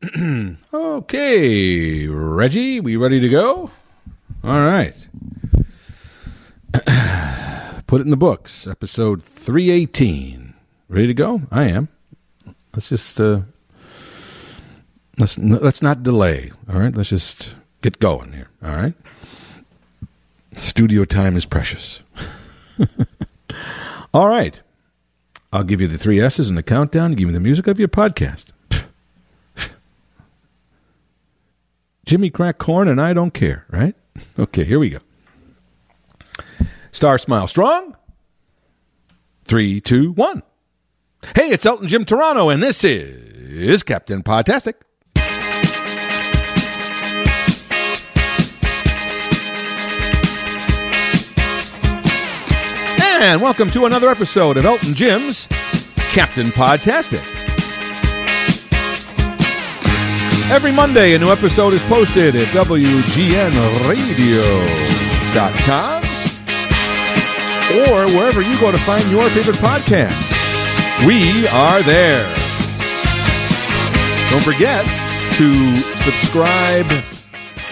okay, Reggie, we ready to go? All right. Put it in the books. Episode 318. Ready to go? I am. Let's just uh let's let's not delay. All right? Let's just get going here. All right? Studio time is precious. all right. I'll give you the three S's and the countdown. Give me the music of your podcast. Jimmy crack corn and I don't care, right? Okay, here we go. Star Smile Strong. Three, two, one. Hey, it's Elton Jim Toronto, and this is Captain Podtastic. And welcome to another episode of Elton Jim's Captain Podtastic. Every Monday, a new episode is posted at WGNRadio.com or wherever you go to find your favorite podcast. We are there. Don't forget to subscribe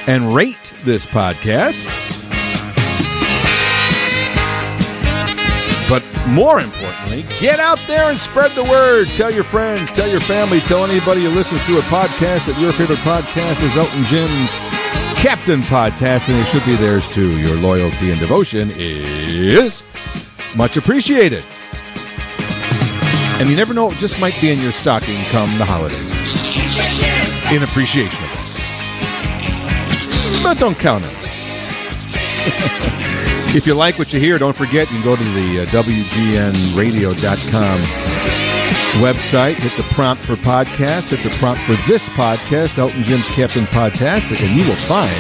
and rate this podcast. More importantly, get out there and spread the word. Tell your friends, tell your family, tell anybody who listens to a podcast that your favorite podcast is Elton Jim's Captain Podcast, and it should be theirs too. Your loyalty and devotion is much appreciated. And you never know, it just might be in your stocking come the holidays. In appreciation of it. But don't count it. If you like what you hear, don't forget you can go to the uh, WGNradio.com website, hit the prompt for podcast, hit the prompt for this podcast, Elton Jim's Captain Podtastic, and you will find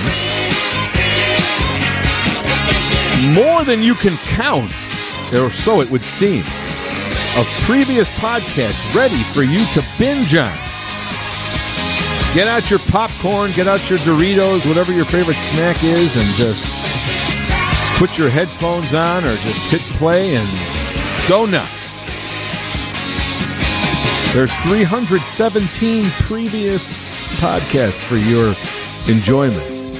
more than you can count, or so it would seem, of previous podcasts ready for you to binge on. Get out your popcorn, get out your Doritos, whatever your favorite snack is, and just put your headphones on or just hit play and go nuts. There's 317 previous podcasts for your enjoyment.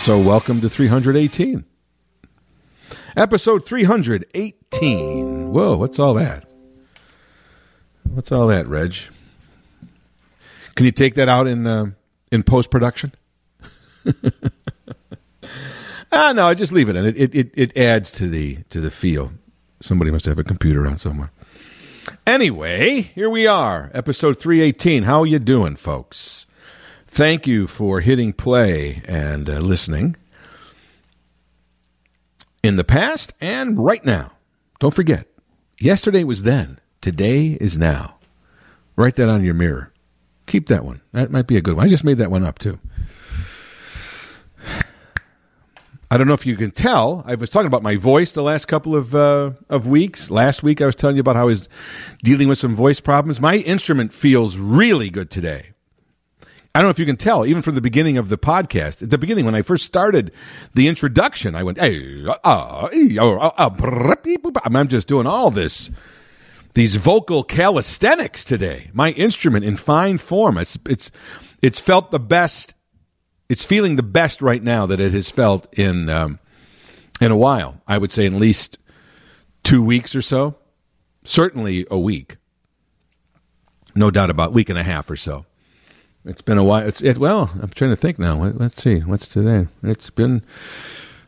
So, welcome to 318. Episode 318. Whoa, what's all that? What's all that, Reg? Can you take that out in uh, in post production? Ah, no, I just leave it in. It, it it it adds to the to the feel. Somebody must have a computer on somewhere. Anyway, here we are, episode 318. How you doing, folks? Thank you for hitting play and uh, listening in the past and right now. Don't forget, yesterday was then, today is now. Write that on your mirror. Keep that one. That might be a good one. I just made that one up too. I don't know if you can tell. I was talking about my voice the last couple of uh, of weeks. Last week, I was telling you about how I was dealing with some voice problems. My instrument feels really good today. I don't know if you can tell, even from the beginning of the podcast. At the beginning, when I first started the introduction, I went, hey, I'm just doing all this, these vocal calisthenics today. My instrument in fine form. It's, it's, it's felt the best it's feeling the best right now that it has felt in um, in a while. I would say at least two weeks or so, certainly a week, no doubt about a week and a half or so. It's been a while. It's it, well. I'm trying to think now. Let's see. What's today? It's been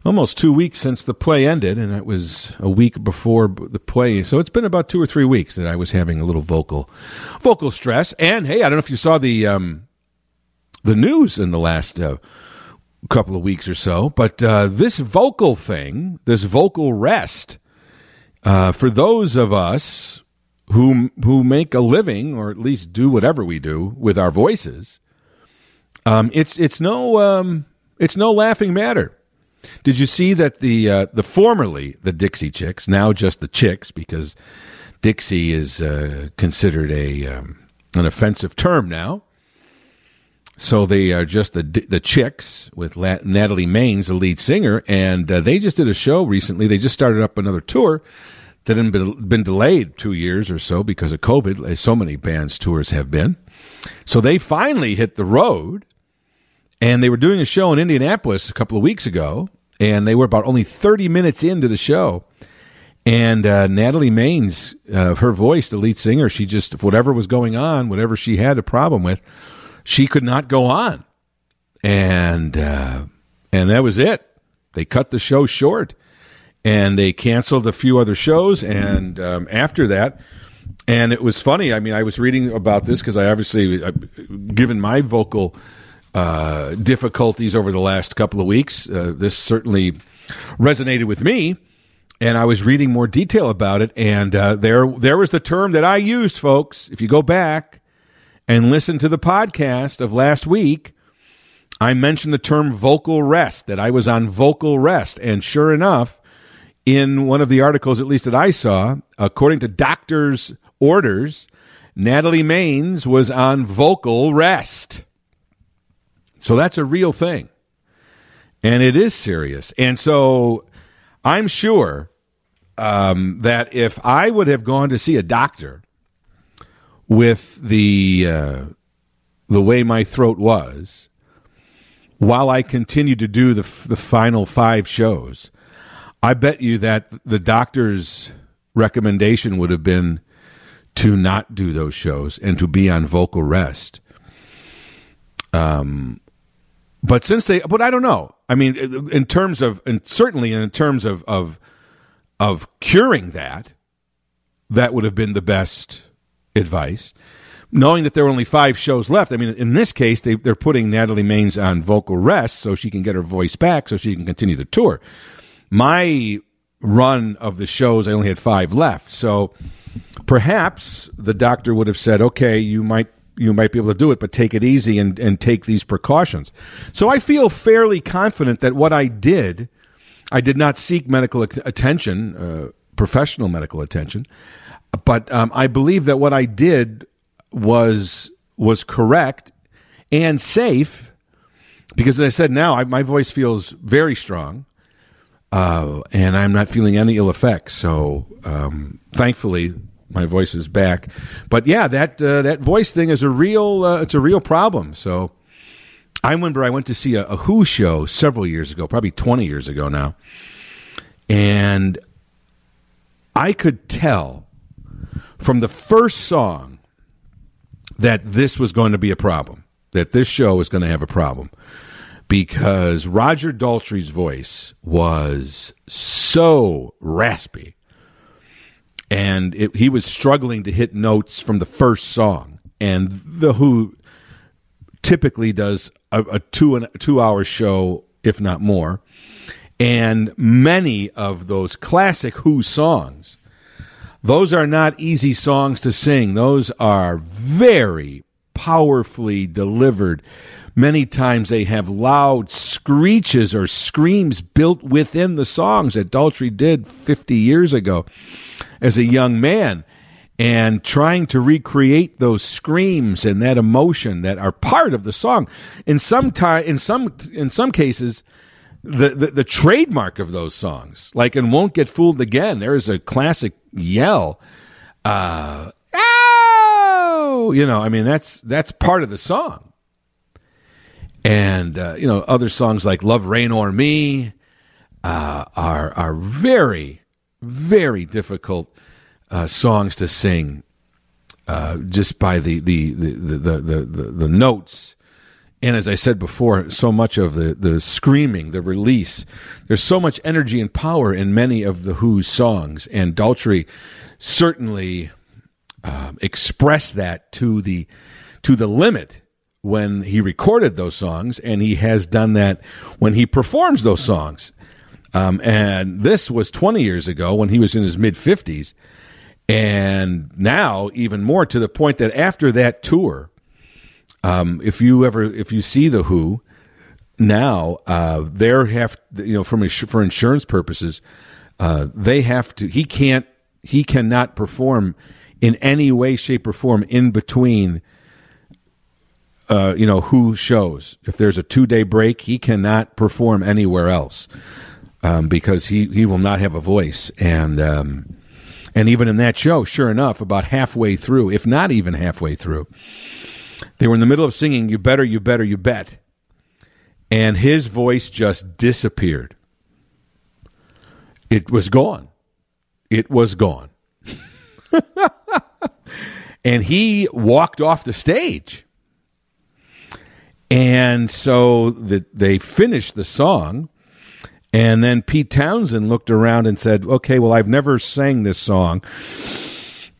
almost two weeks since the play ended, and it was a week before the play. So it's been about two or three weeks that I was having a little vocal vocal stress. And hey, I don't know if you saw the um, the news in the last uh, couple of weeks or so. But uh, this vocal thing, this vocal rest, uh, for those of us who who make a living or at least do whatever we do with our voices, um, it's it's no um, it's no laughing matter. Did you see that the uh, the formerly the Dixie Chicks, now just the Chicks, because Dixie is uh, considered a um, an offensive term now. So they are just the the Chicks with Natalie Maines, the lead singer, and uh, they just did a show recently. They just started up another tour that had been, delayed two years or so because of COVID, as so many bands' tours have been. So they finally hit the road, and they were doing a show in Indianapolis a couple of weeks ago, and they were about only 30 minutes into the show. And uh, Natalie Maines, uh, her voice, the lead singer, she just, whatever was going on, whatever she had a problem with, she could not go on. And, uh, and that was it. They cut the show short and they canceled a few other shows. And um, after that, and it was funny. I mean, I was reading about this because I obviously, uh, given my vocal uh, difficulties over the last couple of weeks, uh, this certainly resonated with me. And I was reading more detail about it, and uh, there, there was the term that I used, folks. If you go back and listen to the podcast of last week, I mentioned the term vocal rest, that I was on vocal rest. And sure enough, in one of the articles, at least that I saw, according to doctors' orders, Natalie Maines was on vocal rest. So that's a real thing. And it is serious. And so I'm sure um, that if I would have gone to see a doctor with the uh, the way my throat was, while I continued to do the the final five shows, I bet you that the doctor's recommendation would have been to not do those shows and to be on vocal rest. Um, but since they, but I don't know. I mean, in terms of, and certainly in terms of of of curing that, that would have been the best advice. Knowing that there are only five shows left, I mean, in this case, they, they're putting Natalie Maines on vocal rest so she can get her voice back so she can continue the tour. My run of the shows, I only had five left. So perhaps the doctor would have said, okay, you might you might be able to do it, but take it easy and, and take these precautions. So I feel fairly confident that what I did, I did not seek medical attention, uh, professional medical attention, but um, I believe that what I did was was correct and safe because, as I said, now I, my voice feels very strong. Uh, and I'm not feeling any ill effects. So, um, thankfully, my voice is back. But yeah, that uh, that voice thing is a real uh, it's a real problem. So I remember I went to see a, a, Who show several years ago, probably 20 years ago now, and I could tell from the first song that this was going to be a problem. That this show was going to have a problem because Roger Daltrey's voice was so raspy and it, he was struggling to hit notes from the first song. And the Who typically does a, a two and two hour show, if not more. And many of those classic Who songs, those are not easy songs to sing. Those are very powerfully delivered. Many times they have loud screeches or screams built within the songs that Daltrey did 50 years ago as a young man and trying to recreate those screams and that emotion that are part of the song. In some time, in some in some cases, the, the, the trademark of those songs, like and won't get fooled again. There is a classic yell, uh, oh, you know. I mean, that's that's part of the song. And uh, you know, other songs like "Love Reign O'er Me" uh, are are very very difficult uh, songs to sing uh, just by the the, the the, the, the, the notes. And as I said before, so much of the, the screaming, the release, there's so much energy and power in many of the Who's songs. And Daltrey certainly uh, expressed that to the to the limit when he recorded those songs, and he has done that when he performs those songs. Um, and this was 20 years ago when he was in his mid 50s. And now, even more to the point that after that tour, um, if you ever, if you see the Who, now uh, they're have you know from for insurance purposes, uh, they have to. He can't. He cannot perform in any way, shape, or form in between. Uh, you know who shows. If there's a two day break, he cannot perform anywhere else um, because he, he will not have a voice. And um, and even in that show, sure enough, about halfway through, if not even halfway through, They were in the middle of singing "You Better, You Better, You Bet," and his voice just disappeared. It was gone. It was gone. and he walked off the stage. And so the, they finished the song. And then Pete Townshend looked around and said, Okay, well, I've never sang this song.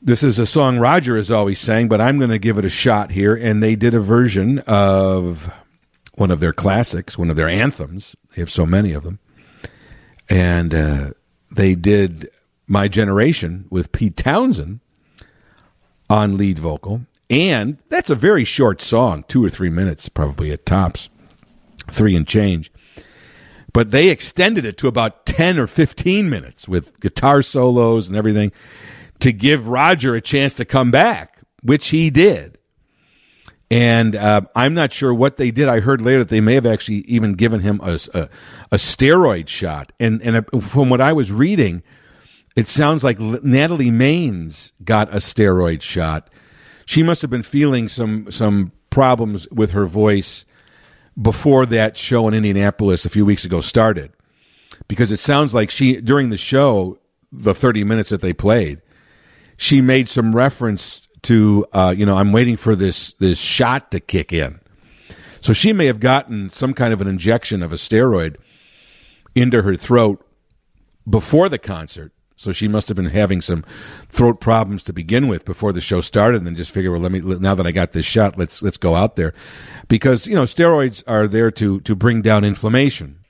This is a song Roger has always sang, but I'm going to give it a shot here. And they did a version of one of their classics, one of their anthems. They have so many of them. And uh, they did My Generation with Pete Townshend on lead vocal. And that's a very short song, two or three minutes, probably at tops, three and change. But they extended it to about 10 or 15 minutes with guitar solos and everything to give Roger a chance to come back, which he did. And uh, I'm not sure what they did. I heard later that they may have actually even given him a, a, a steroid shot. And, and uh, from what I was reading, it sounds like Natalie Maines got a steroid shot. She must have been feeling some some problems with her voice before that show in Indianapolis a few weeks ago started. Because it sounds like she during the show, the 30 minutes that they played, she made some reference to uh, you know, I'm waiting for this this shot to kick in. So she may have gotten some kind of an injection of a steroid into her throat before the concert. So she must have been having some throat problems to begin with before the show started, and then just figure, well, let me now that I got this shot, let's let's go out there, because you know steroids are there to to bring down inflammation,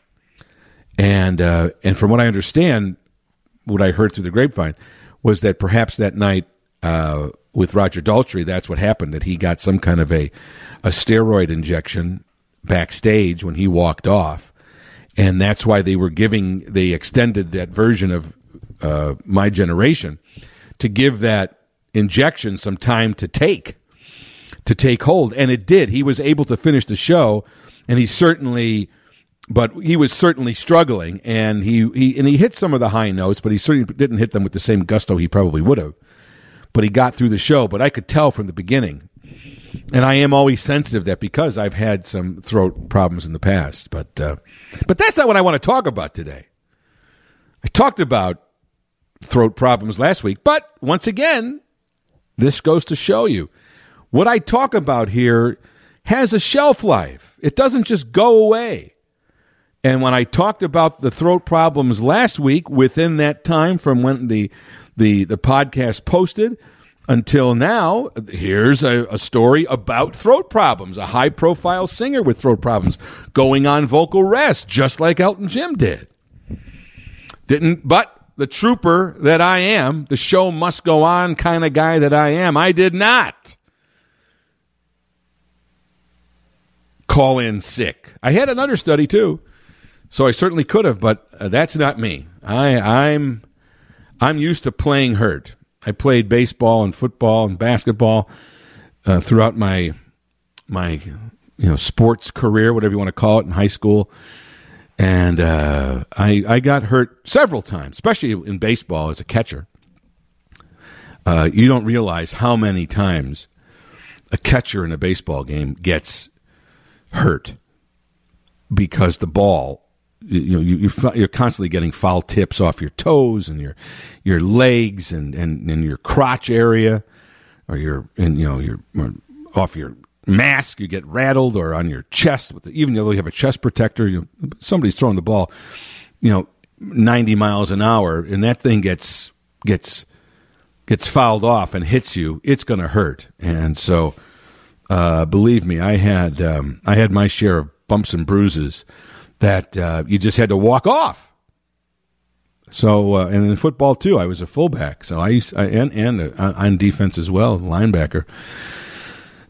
and uh, and from what I understand, what I heard through the grapevine was that perhaps that night uh, with Roger Daltrey, that's what happened that he got some kind of a a steroid injection backstage when he walked off, and that's why they were giving they extended that version of uh, my generation to give that injection some time to take to take hold. And it did. He was able to finish the show and he certainly but he was certainly struggling and he, he and he hit some of the high notes but he certainly didn't hit them with the same gusto he probably would have but he got through the show but i could tell from the beginning and i am always sensitive that because i've had some throat problems in the past but uh, but that's not what i want to talk about today i talked about throat problems last week. But once again, this goes to show you what I talk about here has a shelf life. It doesn't just go away. And when I talked about the throat problems last week, within that time from when the the, the podcast posted until now, here's a, a story about throat problems. A high profile singer with throat problems going on vocal rest, just like Elton Jim did. Didn't, but the trooper that I am, the show must go on kind of guy that I am. I did not call in sick. I had an understudy too, so I certainly could have, but uh, that's not me. I, I'm I'm used to playing hurt. I played baseball and football and basketball uh, throughout my my you know sports career, whatever you want to call it, in high school and uh, I I got hurt several times, especially in baseball as a catcher. Uh, you don't realize how many times a catcher in a baseball game gets hurt because the ball you know you, you're constantly getting foul tips off your toes and your your legs and and, and your crotch area or your and you know your off your mask, you get rattled, or on your chest with the, even though you have a chest protector, you somebody's throwing the ball, you know, ninety miles an hour, and that thing gets gets gets fouled off and hits you, it's going to hurt. And so, uh, believe me, I had um, I had my share of bumps and bruises that uh, you just had to walk off. So, uh, and in football too, I was a fullback. So I used I, and and uh, on defense as well, linebacker.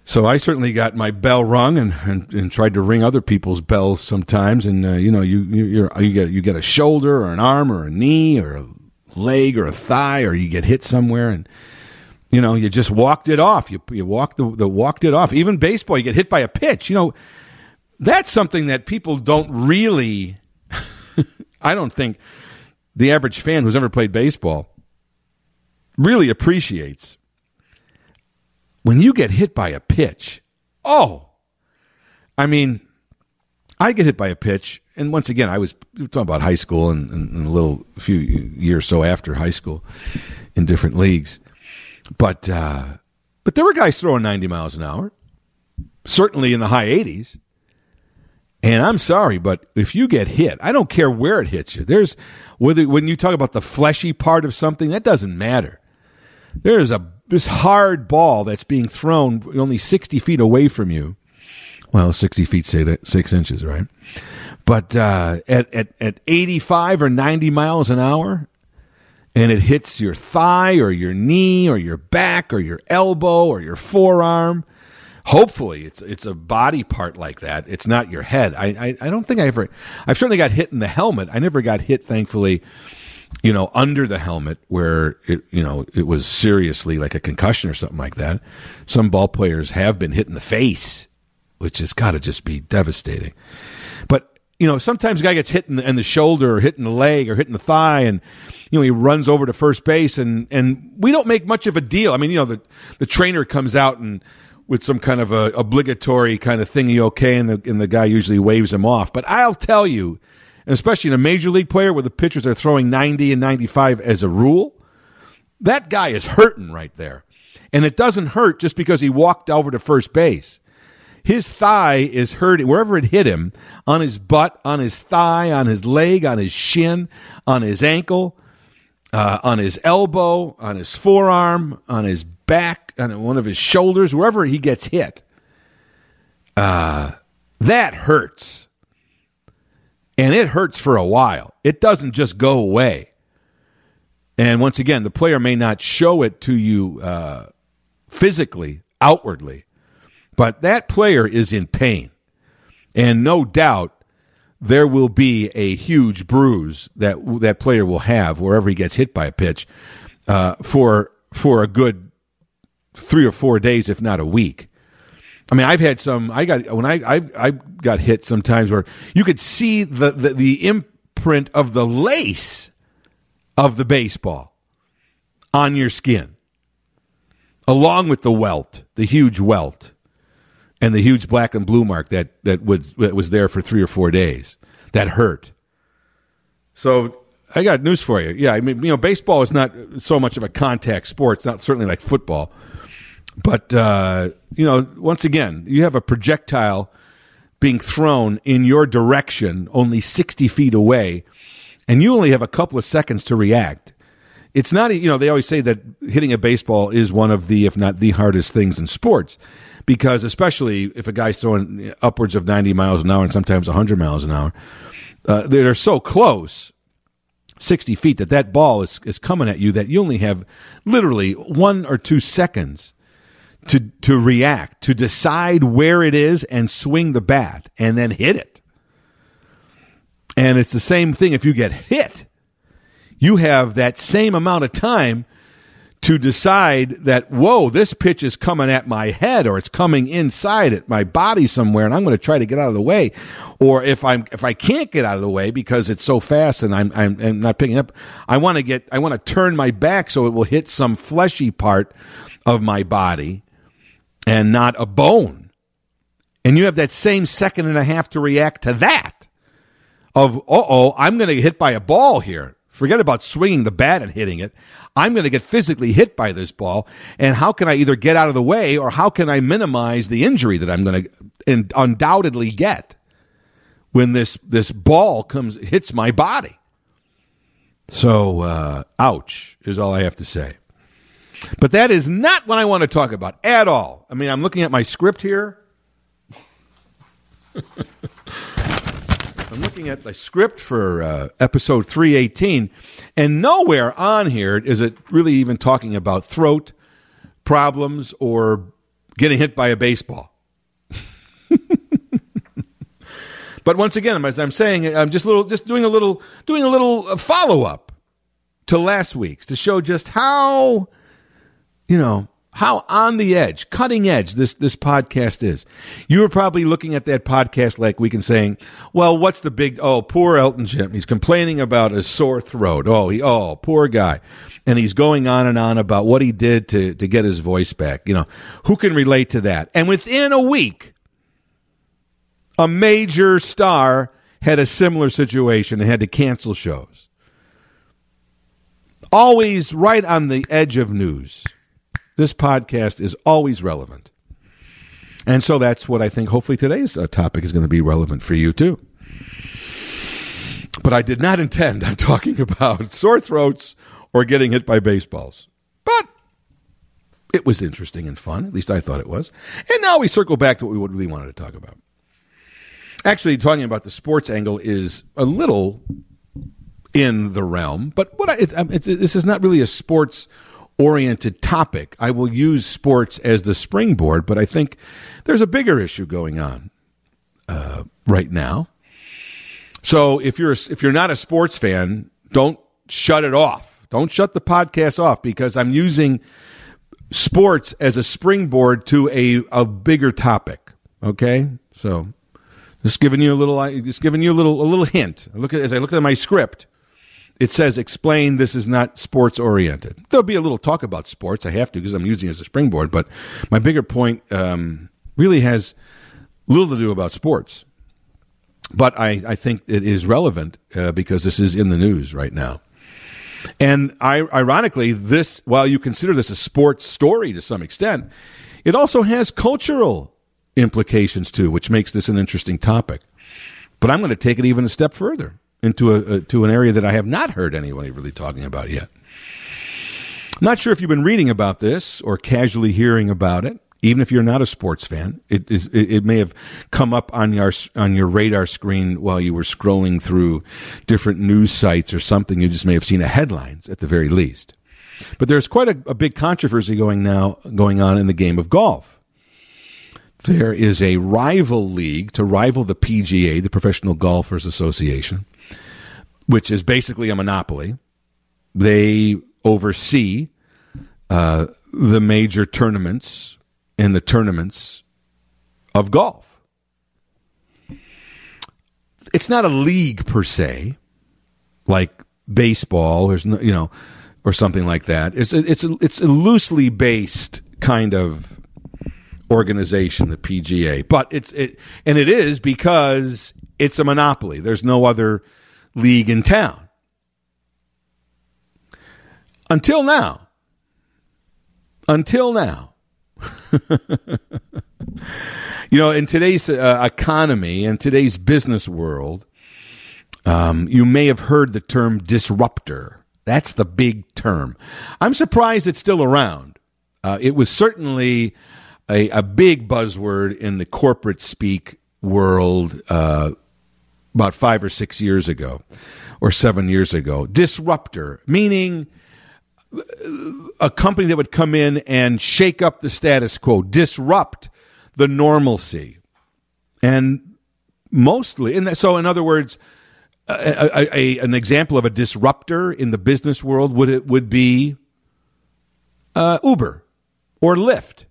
So I certainly got my bell rung and, and, and tried to ring other people's bells sometimes. And uh, you know, you you you get you get a shoulder or an arm or a knee or a leg or a thigh or you get hit somewhere and you know you just walked it off. You you walked the, the walked it off. Even baseball, you get hit by a pitch. You know, that's something that people don't really. I don't think the average fan who's ever played baseball really appreciates when you get hit by a pitch, oh, I mean, I get hit by a pitch, and once again, I was talking about high school and, and, and a little few years so after high school in different leagues, but uh, but there were guys throwing ninety miles an hour, certainly in the high eighties. And I'm sorry, but if you get hit, I don't care where it hits you. There's whether when you talk about the fleshy part of something, that doesn't matter. There is a this hard ball that's being thrown only 60 feet away from you. Well, 60 feet, say six inches, right? But uh, at, at, at 85 or 90 miles an hour, and it hits your thigh or your knee or your back or your elbow or your forearm, hopefully it's it's a body part like that. It's not your head. I, I, I don't think I ever. I've certainly got hit in the helmet. I never got hit, thankfully, you know, under the helmet where it, you know, it was seriously like a concussion or something like that. Some ball players have been hit in the face, which has got to just be devastating. But, you know, sometimes a guy gets hit in the, in the shoulder or hit in the leg or hit in the thigh and, you know, he runs over to first base and, and we don't make much of a deal. I mean, you know, the, the trainer comes out and, with some kind of a obligatory kind of thingy okay and the and the guy usually waves him off. But I'll tell you, especially in a major league player where the pitchers are throwing 90 and 95 as a rule, that guy is hurting right there. And it doesn't hurt just because he walked over to first base. His thigh is hurting wherever it hit him on his butt, on his thigh, on his leg, on his shin, on his ankle, uh, on his elbow, on his forearm, on his back, on one of his shoulders, wherever he gets hit. Uh, that hurts and it hurts for a while. It doesn't just go away. And once again, the player may not show it to you uh, physically, outwardly, but that player is in pain. And no doubt there will be a huge bruise that that player will have wherever he gets hit by a pitch uh, for for a good three or four days, if not a week. I mean, I've had some. I got when I I, I got hit sometimes where you could see the, the the imprint of the lace of the baseball on your skin, along with the welt, the huge welt, and the huge black and blue mark that that was that was there for three or four days. That hurt. So I got news for you. Yeah, I mean, you know, baseball is not so much of a contact sport. It's not certainly like football. But uh, you know, once again, you have a projectile being thrown in your direction, only sixty feet away, and you only have a couple of seconds to react. It's not, you know, they always say that hitting a baseball is one of the, if not the hardest things in sports, because especially if a guy's throwing upwards of ninety miles an hour and sometimes hundred miles an hour, uh, they're so close 60 feet that that ball is, is coming at you that you only have literally one or two seconds to to react, to decide where it is and swing the bat and then hit it. And it's the same thing if you get hit. You have that same amount of time to decide that whoa, this pitch is coming at my head or it's coming inside at my body somewhere and I'm going to try to get out of the way. Or if I'm if I can't get out of the way because it's so fast and I'm I'm, I'm not picking up, I want to get I want to turn my back so it will hit some fleshy part of my body and not a bone. And you have that same second and a half to react to that of, uh oh, I'm going to get hit by a ball here. Forget about swinging the bat and hitting it. I'm going to get physically hit by this ball. And how can I either get out of the way or how can I minimize the injury that I'm going to undoubtedly get when this, this ball comes, hits my body? So, uh, ouch is all I have to say. But that is not what I want to talk about at all. I mean, I'm looking at my script here. I'm looking at the script for uh, episode 318, and nowhere on here is it really even talking about throat problems or getting hit by a baseball. but once again, as I'm saying, I'm just little, just doing a little, doing a little follow up to last week's to show just how you know, how on the edge, cutting edge this this podcast is. You were probably looking at that podcast like week and saying, "Well, what's the big? Oh, poor Elton Jim. He's complaining about a sore throat. Oh, he, oh, poor guy." And he's going on and on about what he did to to get his voice back. You know, who can relate to that? And within a week, a major star had a similar situation and had to cancel shows. Always right on the edge of news this podcast is always relevant. And so that's what I think hopefully today's uh, topic is going to be relevant for you too. But I did not intend on talking about sore throats or getting hit by baseballs. But it was interesting and fun. At least I thought it was. And now we circle back to what we really wanted to talk about. Actually, talking about the sports angle is a little in the realm, but what I, it, um, this is not really a sports oriented topic. I will use sports as the springboard, but I think there's a bigger issue going on uh, right now. So if you're if you're not a sports fan, don't shut it off. Don't shut the podcast off because I'm using sports as a springboard to a a bigger topic. Okay, so just giving you a little just giving you a little a little hint. I look at as I look at my script it says explain this is not sports oriented. There'll be a little talk about sports. I have to because I'm using it as a springboard. But my bigger point um, really has little to do about sports. But I, I think it is relevant uh, because this is in the news right now. And I, ironically, this while you consider this a sports story to some extent, it also has cultural implications too, which makes this an interesting topic. But I'm going to take it even a step further into a, a, to an area that I have not heard anyone really talking about yet. Not sure if you've been reading about this or casually hearing about it. Even if you're not a sports fan, it is it, it may have come up on your on your radar screen while you were scrolling through different news sites or something. You just may have seen a headlines at the very least. But there's quite a, a big controversy going now going on in the game of golf there is a rival league to rival the PGA, the Professional Golfers Association, which is basically a monopoly. They oversee uh, the major tournaments and the tournaments of golf. It's not a league per se, like baseball, or you know, or something like that. It's a, it's a, it's a loosely based kind of organization, the PGA, but it's it and it is because it's a monopoly. There's no other league in town. Until now. Until now. you know, in today's uh, economy and today's business world, um, you may have heard the term disruptor. That's the big term. I'm surprised it's still around. Uh, it was certainly a, a, big buzzword in the corporate speak world uh, about five or six years ago or seven years ago. Disruptor, meaning a company that would come in and shake up the status quo, disrupt the normalcy. And mostly, and so in other words, a, a, a, an example of a disruptor in the business world would it would be uh, Uber or Lyft.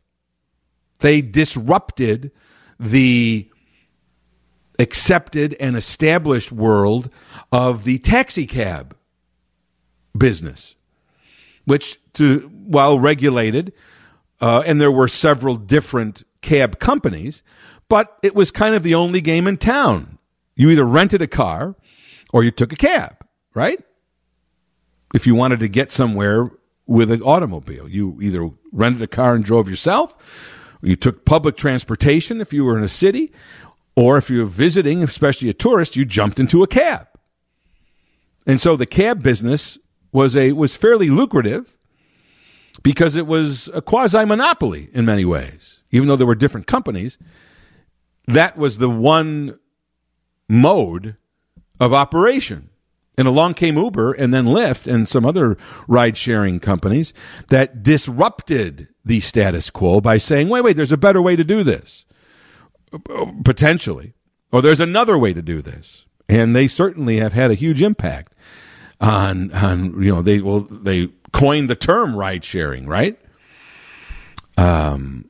They disrupted the accepted and established world of the taxi cab business, which, to while regulated, uh, and there were several different cab companies, but it was kind of the only game in town. You either rented a car or you took a cab, right? If you wanted to get somewhere with an automobile, you either rented a car and drove yourself, you took public transportation if you were in a city, or if you're visiting, especially a tourist, you jumped into a cab. And so the cab business was a was fairly lucrative because it was a quasi monopoly in many ways. Even though there were different companies, that was the one mode of operation. And along came Uber and then Lyft and some other ride sharing companies that disrupted the status quo by saying, wait, wait, there's a better way to do this potentially. Or there's another way to do this. And they certainly have had a huge impact on on you know they well they coined the term ride sharing, right? Um,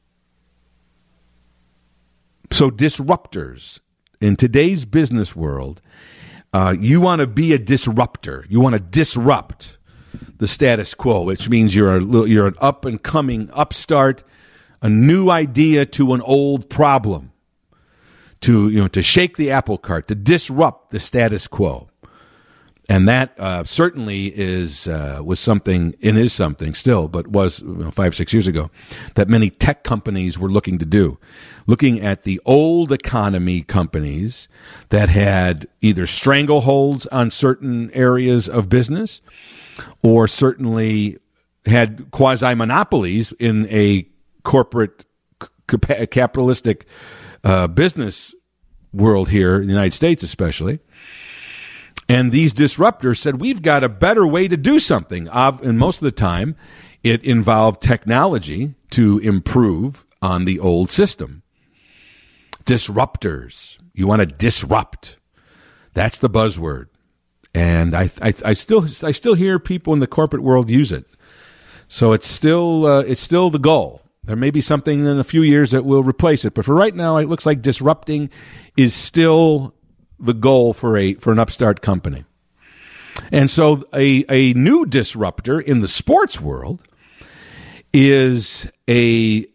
so, disruptors in today's business world, uh, you want to be a disruptor. You want to disrupt the status quo, which means you're a you're an up and coming upstart, a new idea to an old problem, to you know to shake the apple cart, to disrupt the status quo and that uh, certainly is uh, was something and is something still, but was you know, five six years ago that many tech companies were looking to do, looking at the old economy companies that had either strangleholds on certain areas of business, or certainly had quasi monopolies in a corporate c- capitalistic uh, business world here in the United States, especially and these disruptors said, we've got a better way to do something. And most of the time, it involved technology to improve on the old system. Disruptors. You want to disrupt. That's the buzzword. And I, I, I, still, I still hear people in the corporate world use it. So it's still, uh, it's still the goal. There may be something in a few years that will replace it, but for right now, it looks like disrupting is still the goal for a for an upstart company. And so a, a new disruptor in the sports world is a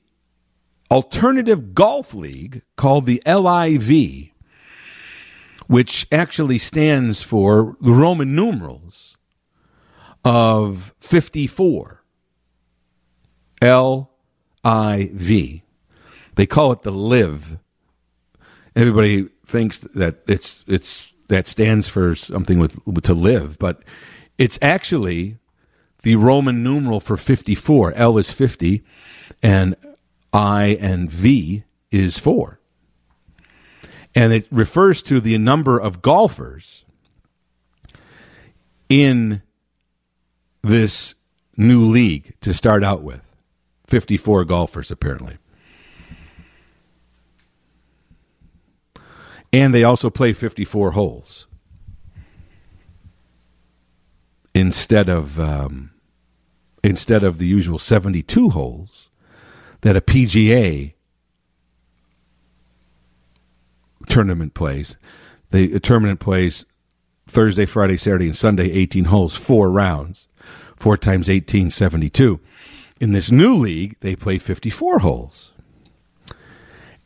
alternative golf league called the LIV, which actually stands for the Roman numerals of 54. L I V. They call it the live. Everybody thinks that it's it's that stands for something with, to live, but it's actually the Roman numeral for 54. L is 50 and I and V is 4. And it refers to the number of golfers in this new league to start out with. 54 golfers, apparently. And they also play 54 holes instead of um, instead of the usual 72 holes that a PGA tournament plays. The tournament plays Thursday, Friday, Saturday, and Sunday, 18 holes, four rounds, four times 18, 72. In this new league, they play 54 holes.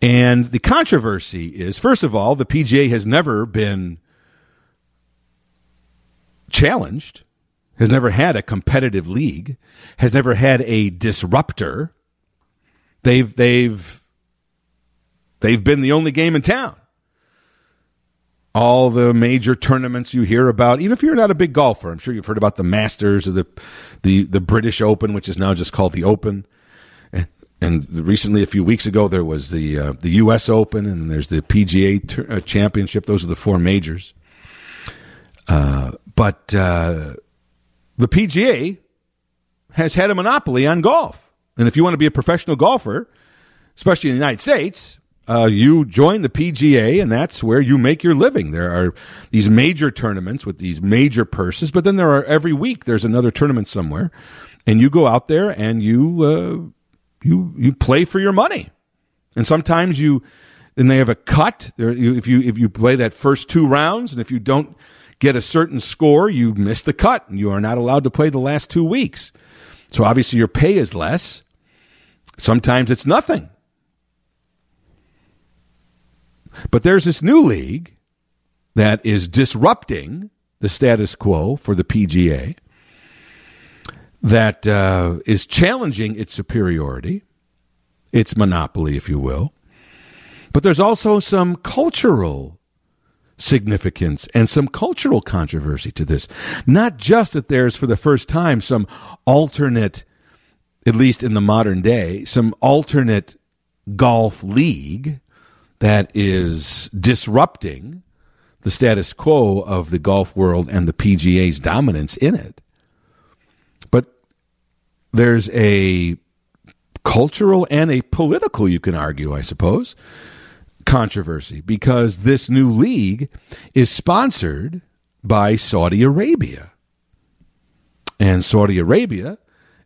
And the controversy is first of all, the PGA has never been challenged, has never had a competitive league, has never had a disruptor. They've they've they've been the only game in town. All the major tournaments you hear about, even if you're not a big golfer, I'm sure you've heard about the Masters or the the the British Open, which is now just called the Open and recently, a few weeks ago, there was the uh, the U.S. Open, and there's the PGA uh, Championship. Those are the four majors. Uh, but uh, the PGA has had a monopoly on golf, and if you want to be a professional golfer, especially in the United States, uh, you join the PGA, and that's where you make your living. There are these major tournaments with these major purses, but then there are every week there's another tournament somewhere, and you go out there and you uh, you you play for your money, and sometimes you and they have a cut. There, you, if you if you play that first two rounds, and if you don't get a certain score, you miss the cut, and you are not allowed to play the last two weeks. So obviously your pay is less. Sometimes it's nothing. But there's this new league that is disrupting the status quo for the PGA that uh, is challenging its superiority, its monopoly, if you will. But there's also some cultural significance and some cultural controversy to this. Not just that there's, for the first time, some alternate, at least in the modern day, some alternate golf league that is disrupting the status quo of the golf world and the PGA's dominance in it there's a cultural and a political, you can argue, I suppose, controversy because this new league is sponsored by Saudi Arabia. And Saudi Arabia,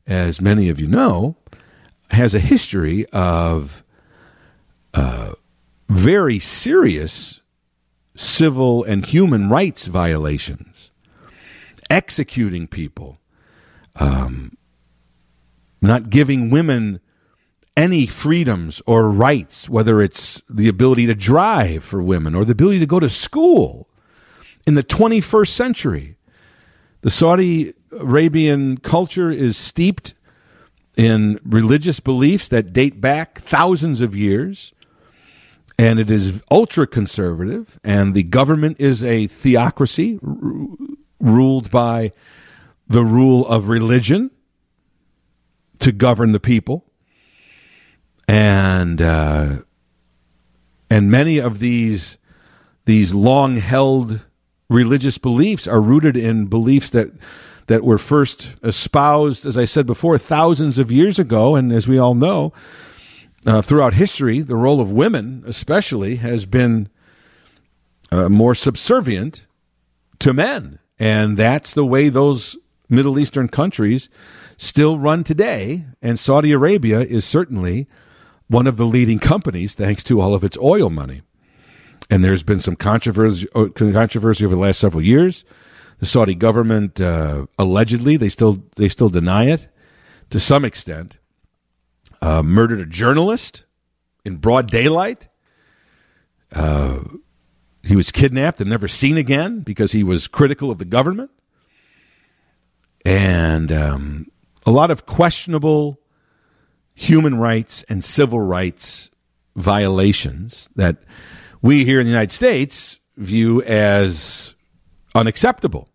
as many of you know, has a history of uh, very serious civil and human rights violations, executing people, um, not giving women any freedoms or rights, whether it's the ability to drive for women or the ability to go to school in the 21st century. The Saudi Arabian culture is steeped in religious beliefs that date back thousands of years, and it is ultra conservative, and the government is a theocracy r- ruled by the rule of religion to govern the people. And uh, and many of these these long held religious beliefs are rooted in beliefs that that were first espoused, as I said before, thousands of years ago, and as we all know, uh, throughout history, the role of women, especially, has been uh, more subservient to men, and that's the way those Middle Eastern countries still run today. And Saudi Arabia is certainly one of the leading companies thanks to all of its oil money. And there's been some controversy, uh, controversy over the last several years. The Saudi government uh, allegedly they still they still deny it to some extent. Uh, murdered a journalist in broad daylight. Uh, he was kidnapped and never seen again because he was critical of the government. And um, a lot of questionable human rights and civil rights violations that we here in the United States view as unacceptable.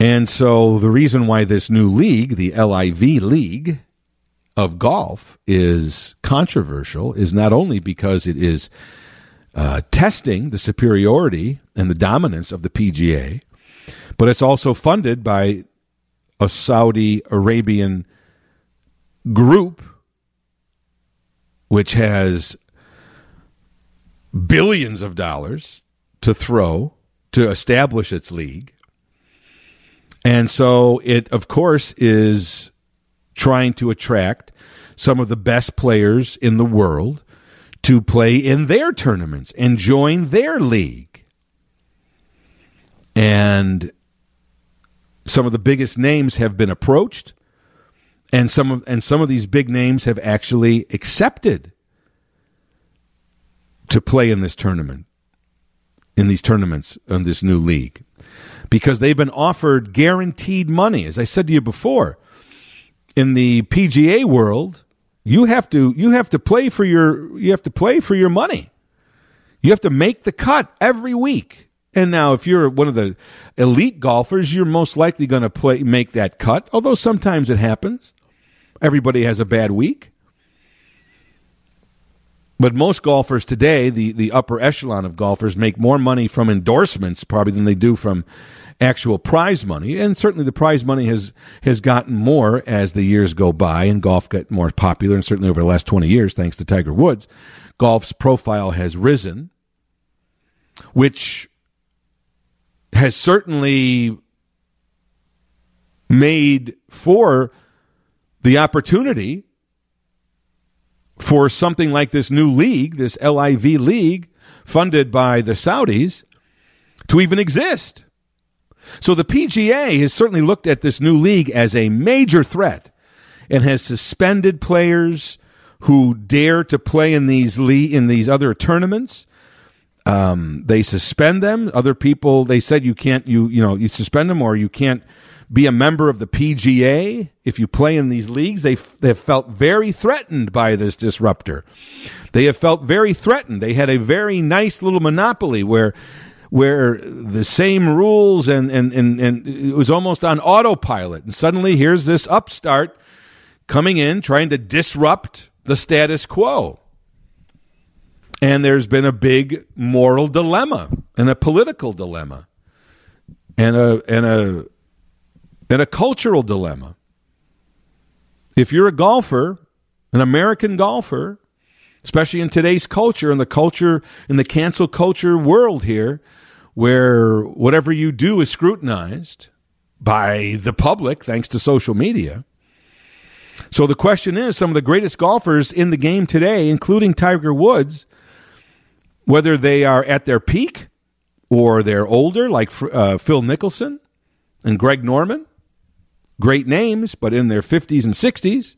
And so the reason why this new league, the LIV League of golf, is controversial is not only because it is uh, testing the superiority and the dominance of the PGA, but it's also funded by a Saudi Arabian group which has billions of dollars to throw to establish its league. And so it, of course, is trying to attract some of the best players in the world to play in their tournaments and join their league. And some of the biggest names have been approached and some of and some of these big names have actually accepted to play in this tournament in these tournaments in this new league. Because they've been offered guaranteed money. As i said to you before in the PGA world you have to you have to play for your you have to play for your money. You have to make the cut every week and now, if you're one of the elite golfers, you're most likely going to play make that cut. Although sometimes it happens. Everybody has a bad week. But most golfers today, the, the upper echelon of golfers, make more money from endorsements probably than they do from actual prize money. And certainly the prize money has, has gotten more as the years go by and golf got more popular. And certainly over the last 20 years, thanks to Tiger Woods, golf's profile has risen, which has certainly made for the opportunity for something like this new league, this LIV league, funded by the Saudis, to even exist. So the PGA has certainly looked at this new league as a major threat and has suspended players who dare to play in these le- in these other tournaments. Um, they suspend them. Other people they said you can't you you know you suspend them or you can't be a member of the PGA. If you play in these leagues, they, they have felt very threatened by this disruptor. They have felt very threatened. They had a very nice little monopoly where where the same rules and, and, and, and it was almost on autopilot. And suddenly here's this upstart coming in trying to disrupt the status quo. And there's been a big moral dilemma and a political dilemma and a and a and a cultural dilemma. If you're a golfer, an American golfer, especially in today's culture, in the culture, in the cancel culture world here, where whatever you do is scrutinized by the public thanks to social media, So the question is some of the greatest golfers in the game today, including Tiger Woods, whether they are at their peak or they're older, like uh, Phil Mickelson and Greg Norman, great names, but in their 50s and 60s,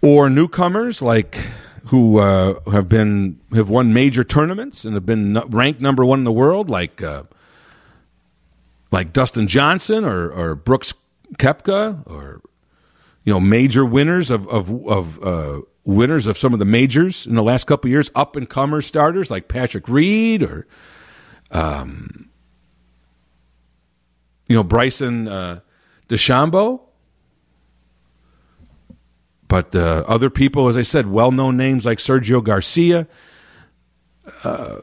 or newcomers like who uh, have been have won major tournaments and have been ranked number one in the world, like uh, like Dustin Johnson or, or Brooks Koepka, or you know major winners of of, of uh, winners of some of the majors in the last couple years, up and comer starters like Patrick Reed or um, you know Bryson uh, DeChambeau but uh, other people, as I said, well known names like Sergio Garcia, uh,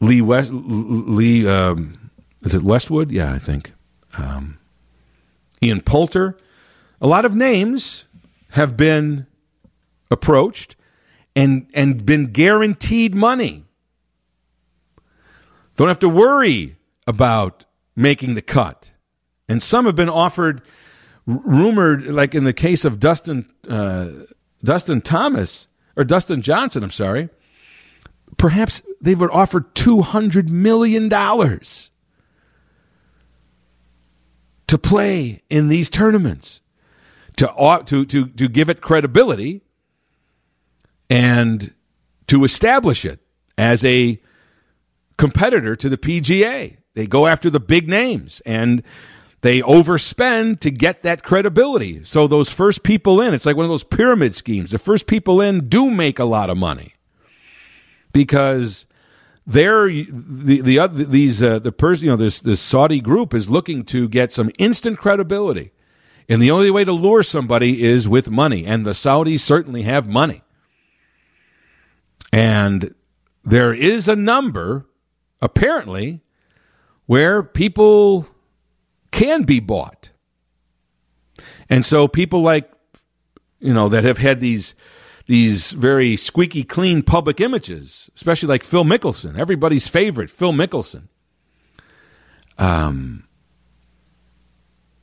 Lee West, Lee, um, is it Westwood? Yeah, I think. Um, Ian Poulter. A lot of names have been approached and and been guaranteed money. Don't have to worry about making the cut. And some have been offered rumored, like in the case of Dustin uh, Dustin Thomas or Dustin Johnson, I'm sorry, perhaps they would offer two hundred million dollars to play in these tournaments, to to to to give it credibility, and to establish it as a competitor to the PGA. They go after the big names and they overspend to get that credibility. So those first people in, it's like one of those pyramid schemes. The first people in do make a lot of money because they're the the other these uh, the person you know this this Saudi group is looking to get some instant credibility. And the only way to lure somebody is with money, and the Saudis certainly have money. And there is a number, apparently, where people can be bought. And so people like, you know, that have had these these very squeaky clean public images, especially like Phil Mickelson, everybody's favorite, Phil Mickelson, um,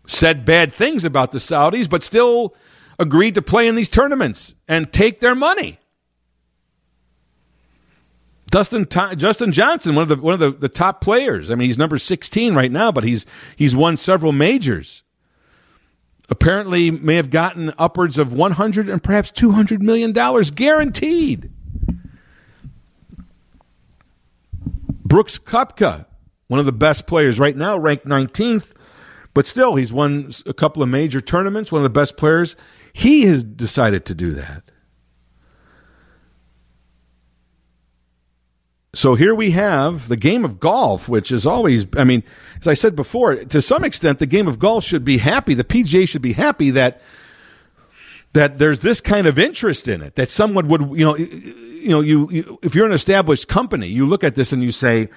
said bad things about the Saudis, but still agreed to play in these tournaments and take their money. Dustin Justin Johnson, one of the one of the, the top players. I mean, he's number sixteen right now, but he's he's won several majors. Apparently, may have gotten upwards of one hundred and perhaps two hundred million dollars guaranteed. Brooks Koepka, one of the best players right now, ranked nineteenth, but still he's won a couple of major tournaments. One of the best players. He has decided to do that. So here we have the game of golf, which is always, I mean, as I said before, to some extent, the game of golf should be happy. The PGA should be happy that that there's this kind of interest in it. That someone would, you know, you know, you, you if you're an established company, you look at this and you say,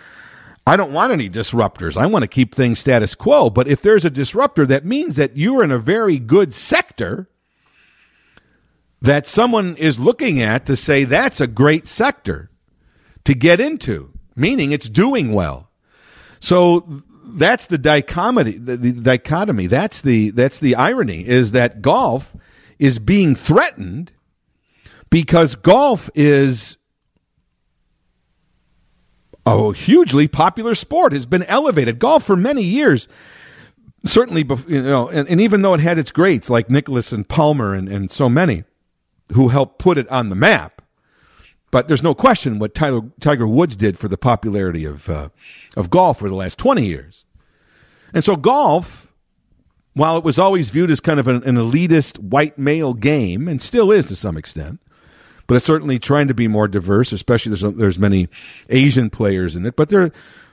I don't want any disruptors. I want to keep things status quo. But if there's a disruptor, that means that you're in a very good sector that someone is looking at to say that's a great sector to get into, meaning it's doing well. So that's the dichotomy. The, the dichotomy. That's the that's the irony is that golf is being threatened because golf is a hugely popular sport. Has been elevated. Golf for many years certainly, you know, and, and, even though it had its greats like Nicklaus and Palmer and, and so many who helped put it on the map, but there's no question what Tyler, Tiger Woods did for the popularity of uh, of golf for the last 20 years. And so golf, while it was always viewed as kind of an, an elitist white male game, and still is to some extent, but it's certainly trying to be more diverse. Especially there's there's many Asian players in it, but there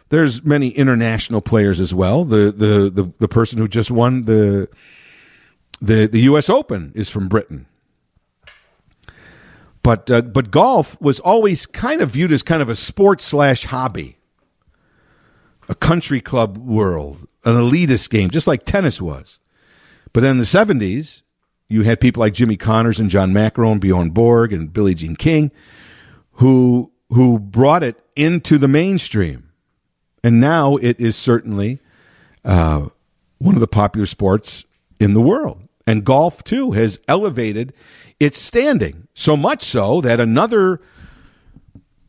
there's many international players as well. The the the, the person who just won the the the U.S. Open is from Britain. But uh, but golf was always kind of viewed as kind of a sport slash hobby, a country club world, an elitist game, just like tennis was. But in the seventies, you had people like Jimmy Connors and John McEnroe and Bjorn Borg and Billie Jean King, who who brought it into the mainstream, and now it is certainly uh, one of the popular sports in the world. And golf, too, has elevated its standing. So much so that another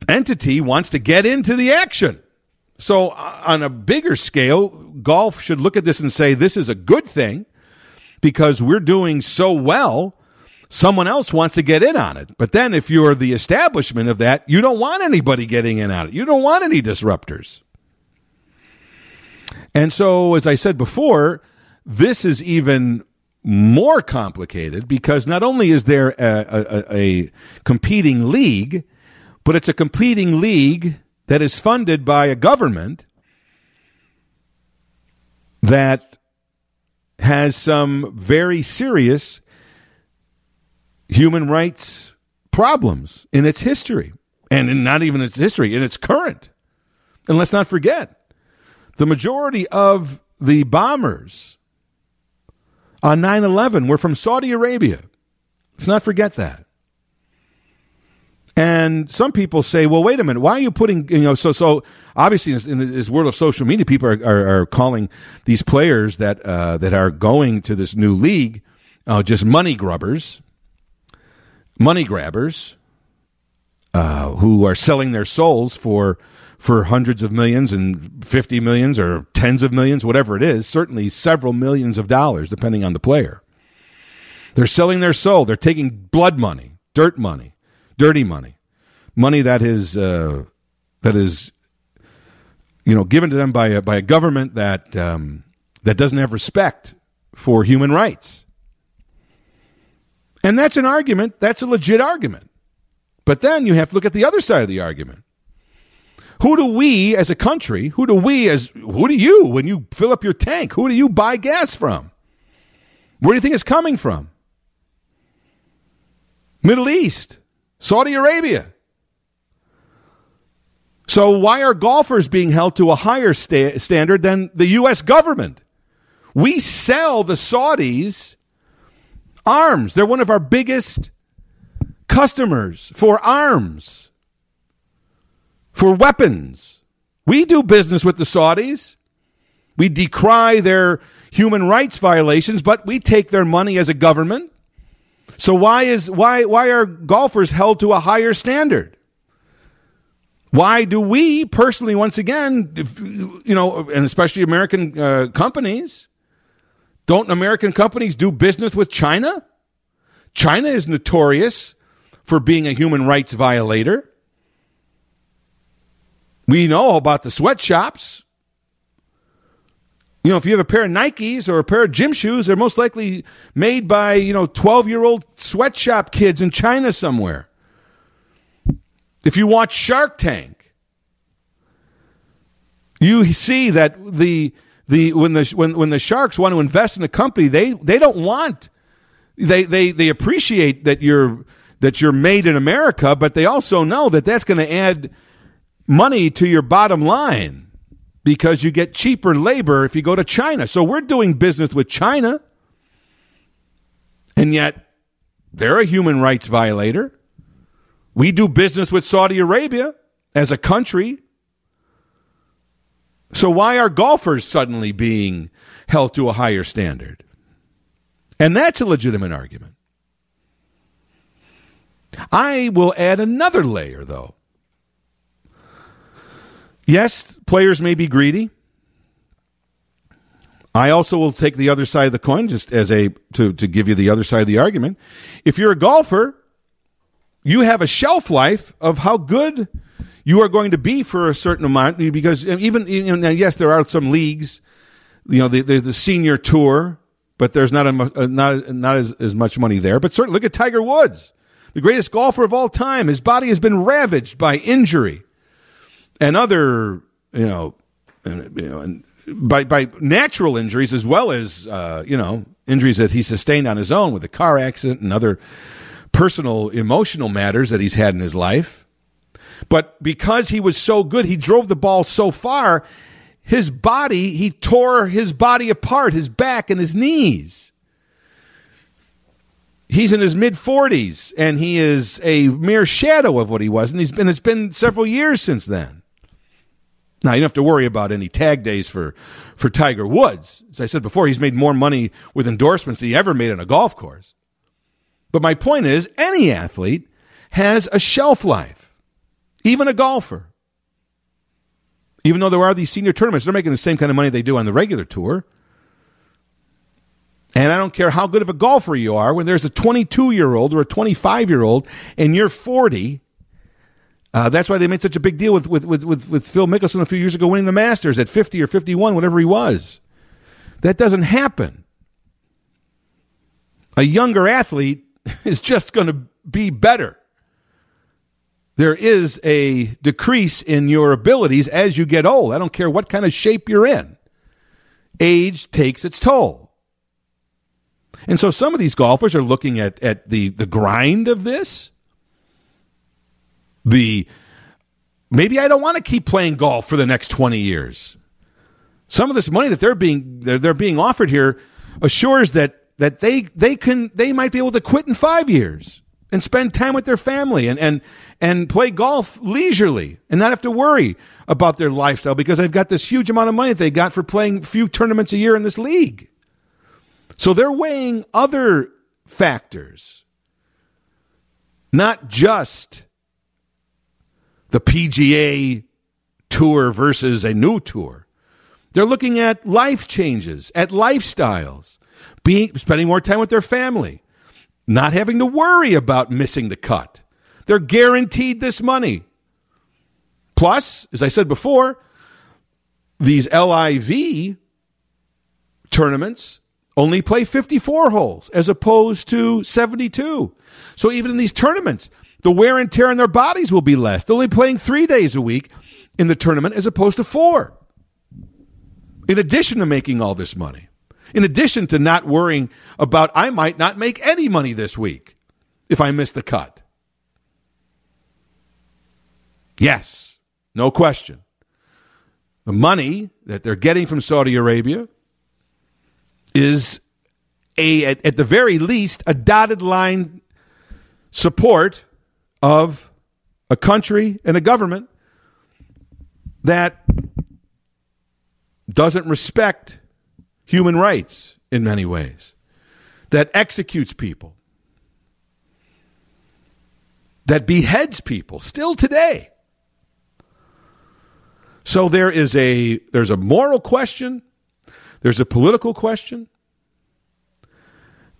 entity wants to get into the action. So, uh, on a bigger scale, golf should look at this and say, this is a good thing because we're doing so well. Someone else wants to get in on it. But then, if you're the establishment of that, you don't want anybody getting in on it. You don't want any disruptors. And so, as I said before, this is even more complicated because not only is there a, a, a competing league, but it's a competing league that is funded by a government that has some very serious human rights problems in its history. And in not even its history, in its current. And let's not forget, the majority of the bombers on 9 11 were from Saudi Arabia. Let's not forget that. And some people say, well, wait a minute, why are you putting, you know, so, so obviously in this world of social media, people are, are, are calling these players that, uh, that are going to this new league uh, just money grubbers, money grabbers, uh, who are selling their souls for, for hundreds of millions and 50 millions or tens of millions, whatever it is, certainly several millions of dollars, depending on the player. They're selling their soul. They're taking blood money, dirt money dirty money, money that is uh, that is you know given to them by a, by a government that um, that doesn't have respect for human rights. And that's an argument. That's a legit argument. But then you have to look at the other side of the argument. Who do we as a country, who do we as, who do you, when you fill up your tank, who do you buy gas from? Where do you think it's coming from? Middle East. Saudi Arabia. So, why are golfers being held to a higher sta- standard than the U.S. government? We sell the Saudis arms. They're one of our biggest customers for arms, for weapons. We do business with the Saudis. We decry their human rights violations, but we take their money as a government. So why is why why are golfers held to a higher standard? Why do we personally, once again, if, you know, and especially American uh, companies, don't American companies do business with China? China is notorious for being a human rights violator. We know about the sweatshops you know, if you have a pair of Nikes or a pair of gym shoes, they're most likely made by, you know, 12 year old sweatshop kids in China somewhere. If you watch Shark Tank, you see that the, the, when, the, when, when the sharks want to invest in a company, they, they don't want, they, they, they appreciate that you're, that you're made in America, but they also know that that's going to add money to your bottom line because you get cheaper labor if you go to China. So we're doing business with China, and yet they're a human rights violator. We do business with Saudi Arabia as a country. So why are golfers suddenly being held to a higher standard? And that's a legitimate argument. I will add another layer, though. Yes, players may be greedy. I also will take the other side of the coin just as a to, to give you the other side of the argument. If you're a golfer, you have a shelf life of how good you are going to be for a certain amount because um, even you know, yes, there are some leagues, you know, there's the senior tour, but there's not a, uh, not not as, as much money there. But certainly, look at Tiger Woods, the greatest golfer of all time. His body has been ravaged by injury and other, you know, and, you know, and by by natural injuries as well as uh, you know injuries that he sustained on his own with a car accident and other personal emotional matters that he's had in his life. But because he was so good, he drove the ball so far, his body, he tore his body apart, his back and his knees. He's in his mid 40s and he is a mere shadow of what he was and he's been it's been several years since then. Now you don't have to worry about any tag days for for Tiger Woods. As I said before, he's made more money with endorsements than he ever made on a golf course. But my point is, any athlete has a shelf life, even a golfer. Even though there are these senior tournaments, they're making the same kind of money they do on the regular tour. And I don't care how good of a golfer you are, when there's a 22 year old or a 25 year old and you're 40, uh, that's why they made such a big deal with, with, with, with, with Phil Mickelson a few years ago winning the Masters at 50 or 51, whatever he was. That doesn't happen. A younger athlete is just going to be better. There is a decrease in your abilities as you get old. I don't care what kind of shape you're in. Age takes its toll. And so some of these golfers are looking at, at the, the grind of this. The maybe I don't want to keep playing golf for the next 20 years. Some of this money that they're being they're, they're being offered here assures that that they they can they might be able to quit in 5 years and spend time with their family and, and, and play golf leisurely and not have to worry about their lifestyle because they've got this huge amount of money that they got for playing a few tournaments a year in this league. So they're weighing other factors, not just the PGA tour versus a new tour. They're looking at life changes, at lifestyles, being, spending more time with their family not having to worry about missing the cut. They're guaranteed this money. Plus, as I said before, these LIV tournaments only play 54 holes as opposed to 72. So even in these tournaments, the wear and tear on their bodies will be less. They're only playing three days a week in the tournament as opposed to four. In addition to making all this money in addition to not worrying about I might not make any money this week if I miss the cut. Yes, no question. The money that they're getting from Saudi Arabia is a at, at the very least a dotted line support of a country and a government that doesn't respect human rights in many ways, that executes people, that beheads people still today. So there is a there's a moral question, there's a political question.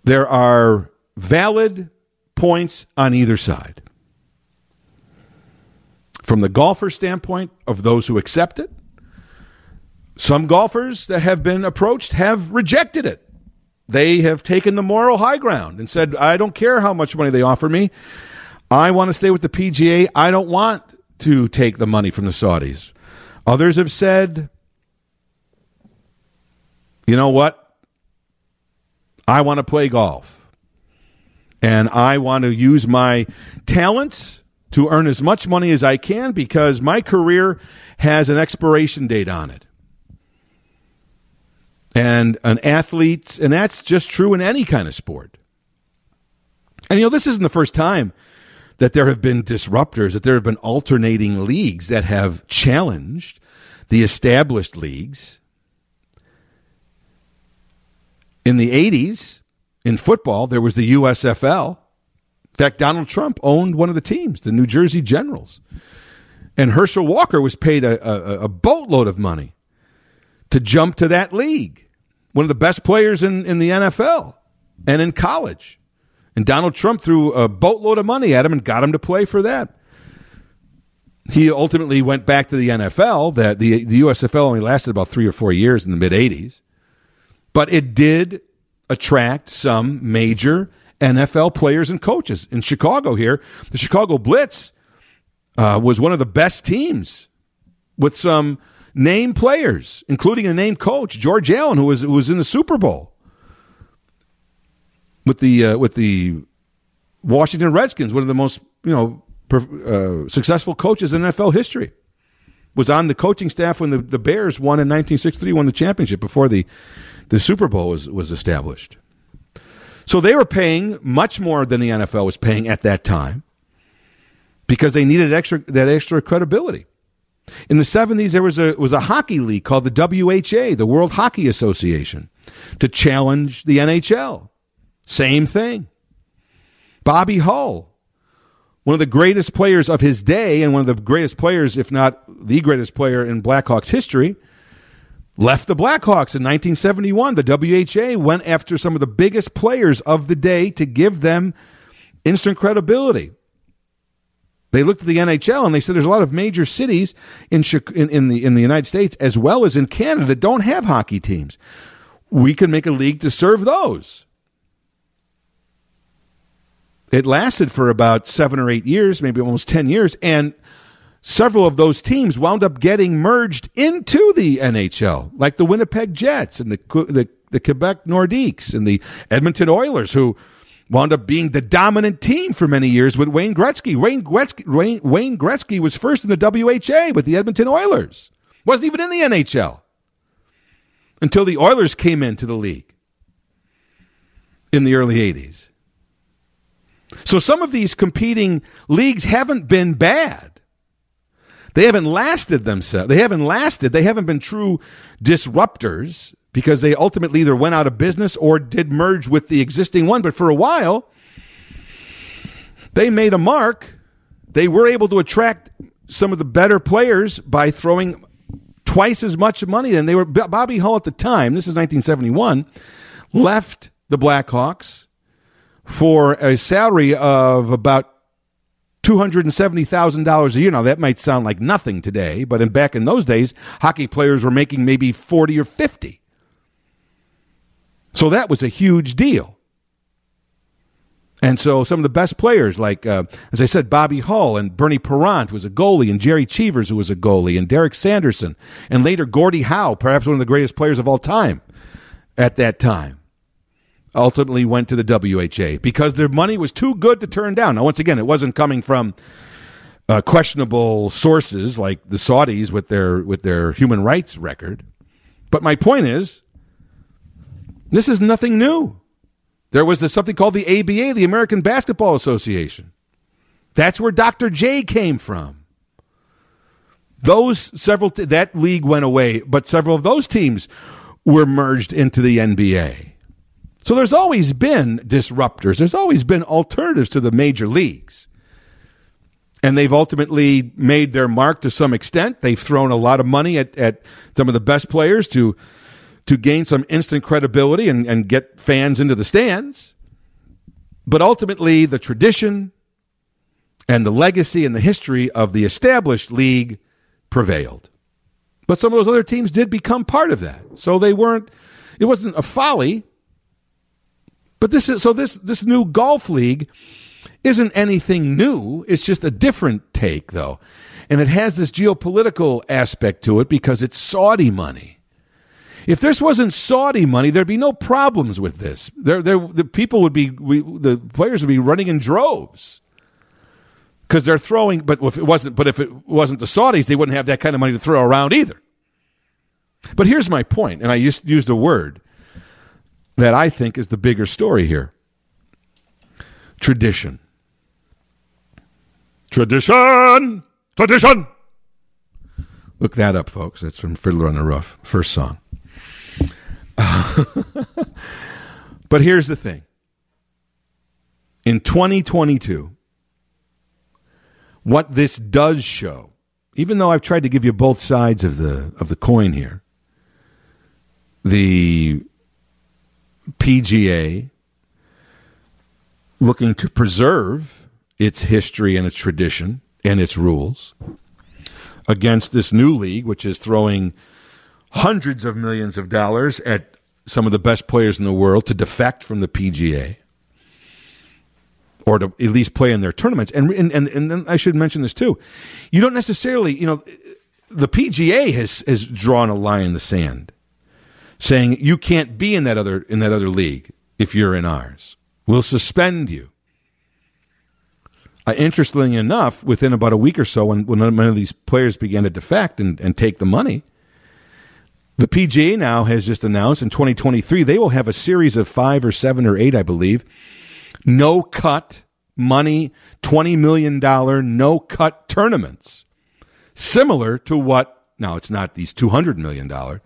There are valid points on either side. From the golfer standpoint of those who accept it, some golfers that have been approached have rejected it. They have taken the moral high ground and said, I don't care how much money they offer me. I want to stay with the PGA. I don't want to take the money from the Saudis. Others have said, you know what? I want to play golf. And I want to use my talents to earn as much money as I can because my career has an expiration date on it and an athlete, and that's just true in any kind of sport. And you know, this isn't the first time that there have been disruptors, that there have been alternating leagues that have challenged the established leagues. In the 80s, in football, there was the USFL. In fact, Donald Trump owned one of the teams, the New Jersey Generals. And Herschel Walker was paid a, a, a boatload of money to jump to that league. One of the best players in, in the NFL and in college. And Donald Trump threw a boatload of money at him and got him to play for that. He ultimately went back to the NFL. That the the USFL only lasted about three or four years in the mid '80s, but it did attract some major NFL players and coaches in Chicago. Here, the Chicago Blitz uh, was one of the best teams with some name players, including a named coach, George Allen, who was who was in the Super Bowl with the uh, with the Washington Redskins, one of the most you know uh, successful coaches in NFL history. Was on the coaching staff when the, the Bears won in 1963, won the championship before the the Super Bowl was was established. So they were paying much more than the NFL was paying at that time because they needed extra that extra credibility. In the 70s, there was a, was a hockey league called the WHA, the World Hockey Association, to challenge the NHL. Same thing. Bobby Hull, one of the greatest players of his day and one of the greatest players, if not the greatest player in Blackhawks history, left the Blackhawks in 1971. The WHA went after some of the biggest players of the day to give them instant credibility. They looked at the NHL and they said there's a lot of major cities in, in, in, the in the United States as well as in Canada that don't have hockey teams. We can make a league to serve those. It lasted for about seven or eight years, maybe almost ten years, and several of those teams wound up getting merged into the NHL, like the Winnipeg Jets and the the, the Quebec Nordiques and the Edmonton Oilers, who wound up being the dominant team for many years with Wayne Gretzky. Wayne Gretzky, Wayne, Wayne Gretzky was first in the WHA with the Edmonton Oilers. Wasn't even in the NHL until the Oilers came into the league in the early 80s. So some of these competing leagues haven't been bad. They haven't lasted themselves. They haven't lasted. They haven't been true disruptors because they ultimately either went out of business or did merge with the existing one. But for a while, they made a mark. They were able to attract some of the better players by throwing twice as much money than they were. Bobby Hull at the time, this is 1971, left the Blackhawks for a salary of about $270,000 a year. Now, that might sound like nothing today, but in, back in those days, hockey players were making maybe 40 or 50. So that was a huge deal. And so some of the best players, like, uh, as I said, Bobby Hull and Bernie Parent was a goalie, and Jerry Cheevers, who was a goalie, and Derek Sanderson, and later Gordie Howe, perhaps one of the greatest players of all time at that time, ultimately went to the WHA because their money was too good to turn down. Now, once again, it wasn't coming from uh, questionable sources like the Saudis with their with their human rights record. But my point is, this is nothing new. There was this, something called the ABA, the American Basketball Association. That's where Dr. J came from. Those several that league went away, but several of those teams were merged into the NBA. So there's always been disruptors. There's always been alternatives to the major leagues. And they've ultimately made their mark to some extent. They've thrown a lot of money at, at some of the best players to to gain some instant credibility and, and get fans into the stands. But ultimately, the tradition and the legacy and the history of the established league prevailed. But some of those other teams did become part of that. So they weren't, it wasn't a folly. But this is, so this, this new golf league isn't anything new. It's just a different take, though. And it has this geopolitical aspect to it because it's Saudi money. If this wasn't Saudi money, there'd be no problems with this. There, there, the people would be, we, the players would be running in droves because they're throwing. But if it wasn't, but if it wasn't the Saudis, they wouldn't have that kind of money to throw around either. But here's my point, and I used, used a word that I think is the bigger story here: tradition. Tradition, tradition. Look that up, folks. That's from Fiddler on the Roof, first song. but here's the thing in 2022, what this does show, even though I've tried to give you both sides of the of the coin here, the PGA looking to preserve its history and its tradition and its rules against this new league, which is throwing hundreds of millions of dollars at some of the best players in the world to defect from the PGA or to at least play in their tournaments. And and and, and then I should mention this too. You don't necessarily, you know, the PGA has has drawn a line in the sand, saying you can't be in that other in that other league if you're in ours. We'll suspend you. Uh, interestingly enough, within about a week or so, when, when one of these players began to defect and, and take the money, the PGA now has just announced in 2023 they will have a series of five or seven or eight, I believe, no cut money, $20 million no cut tournaments similar to what now it's not these two hundred million dollar.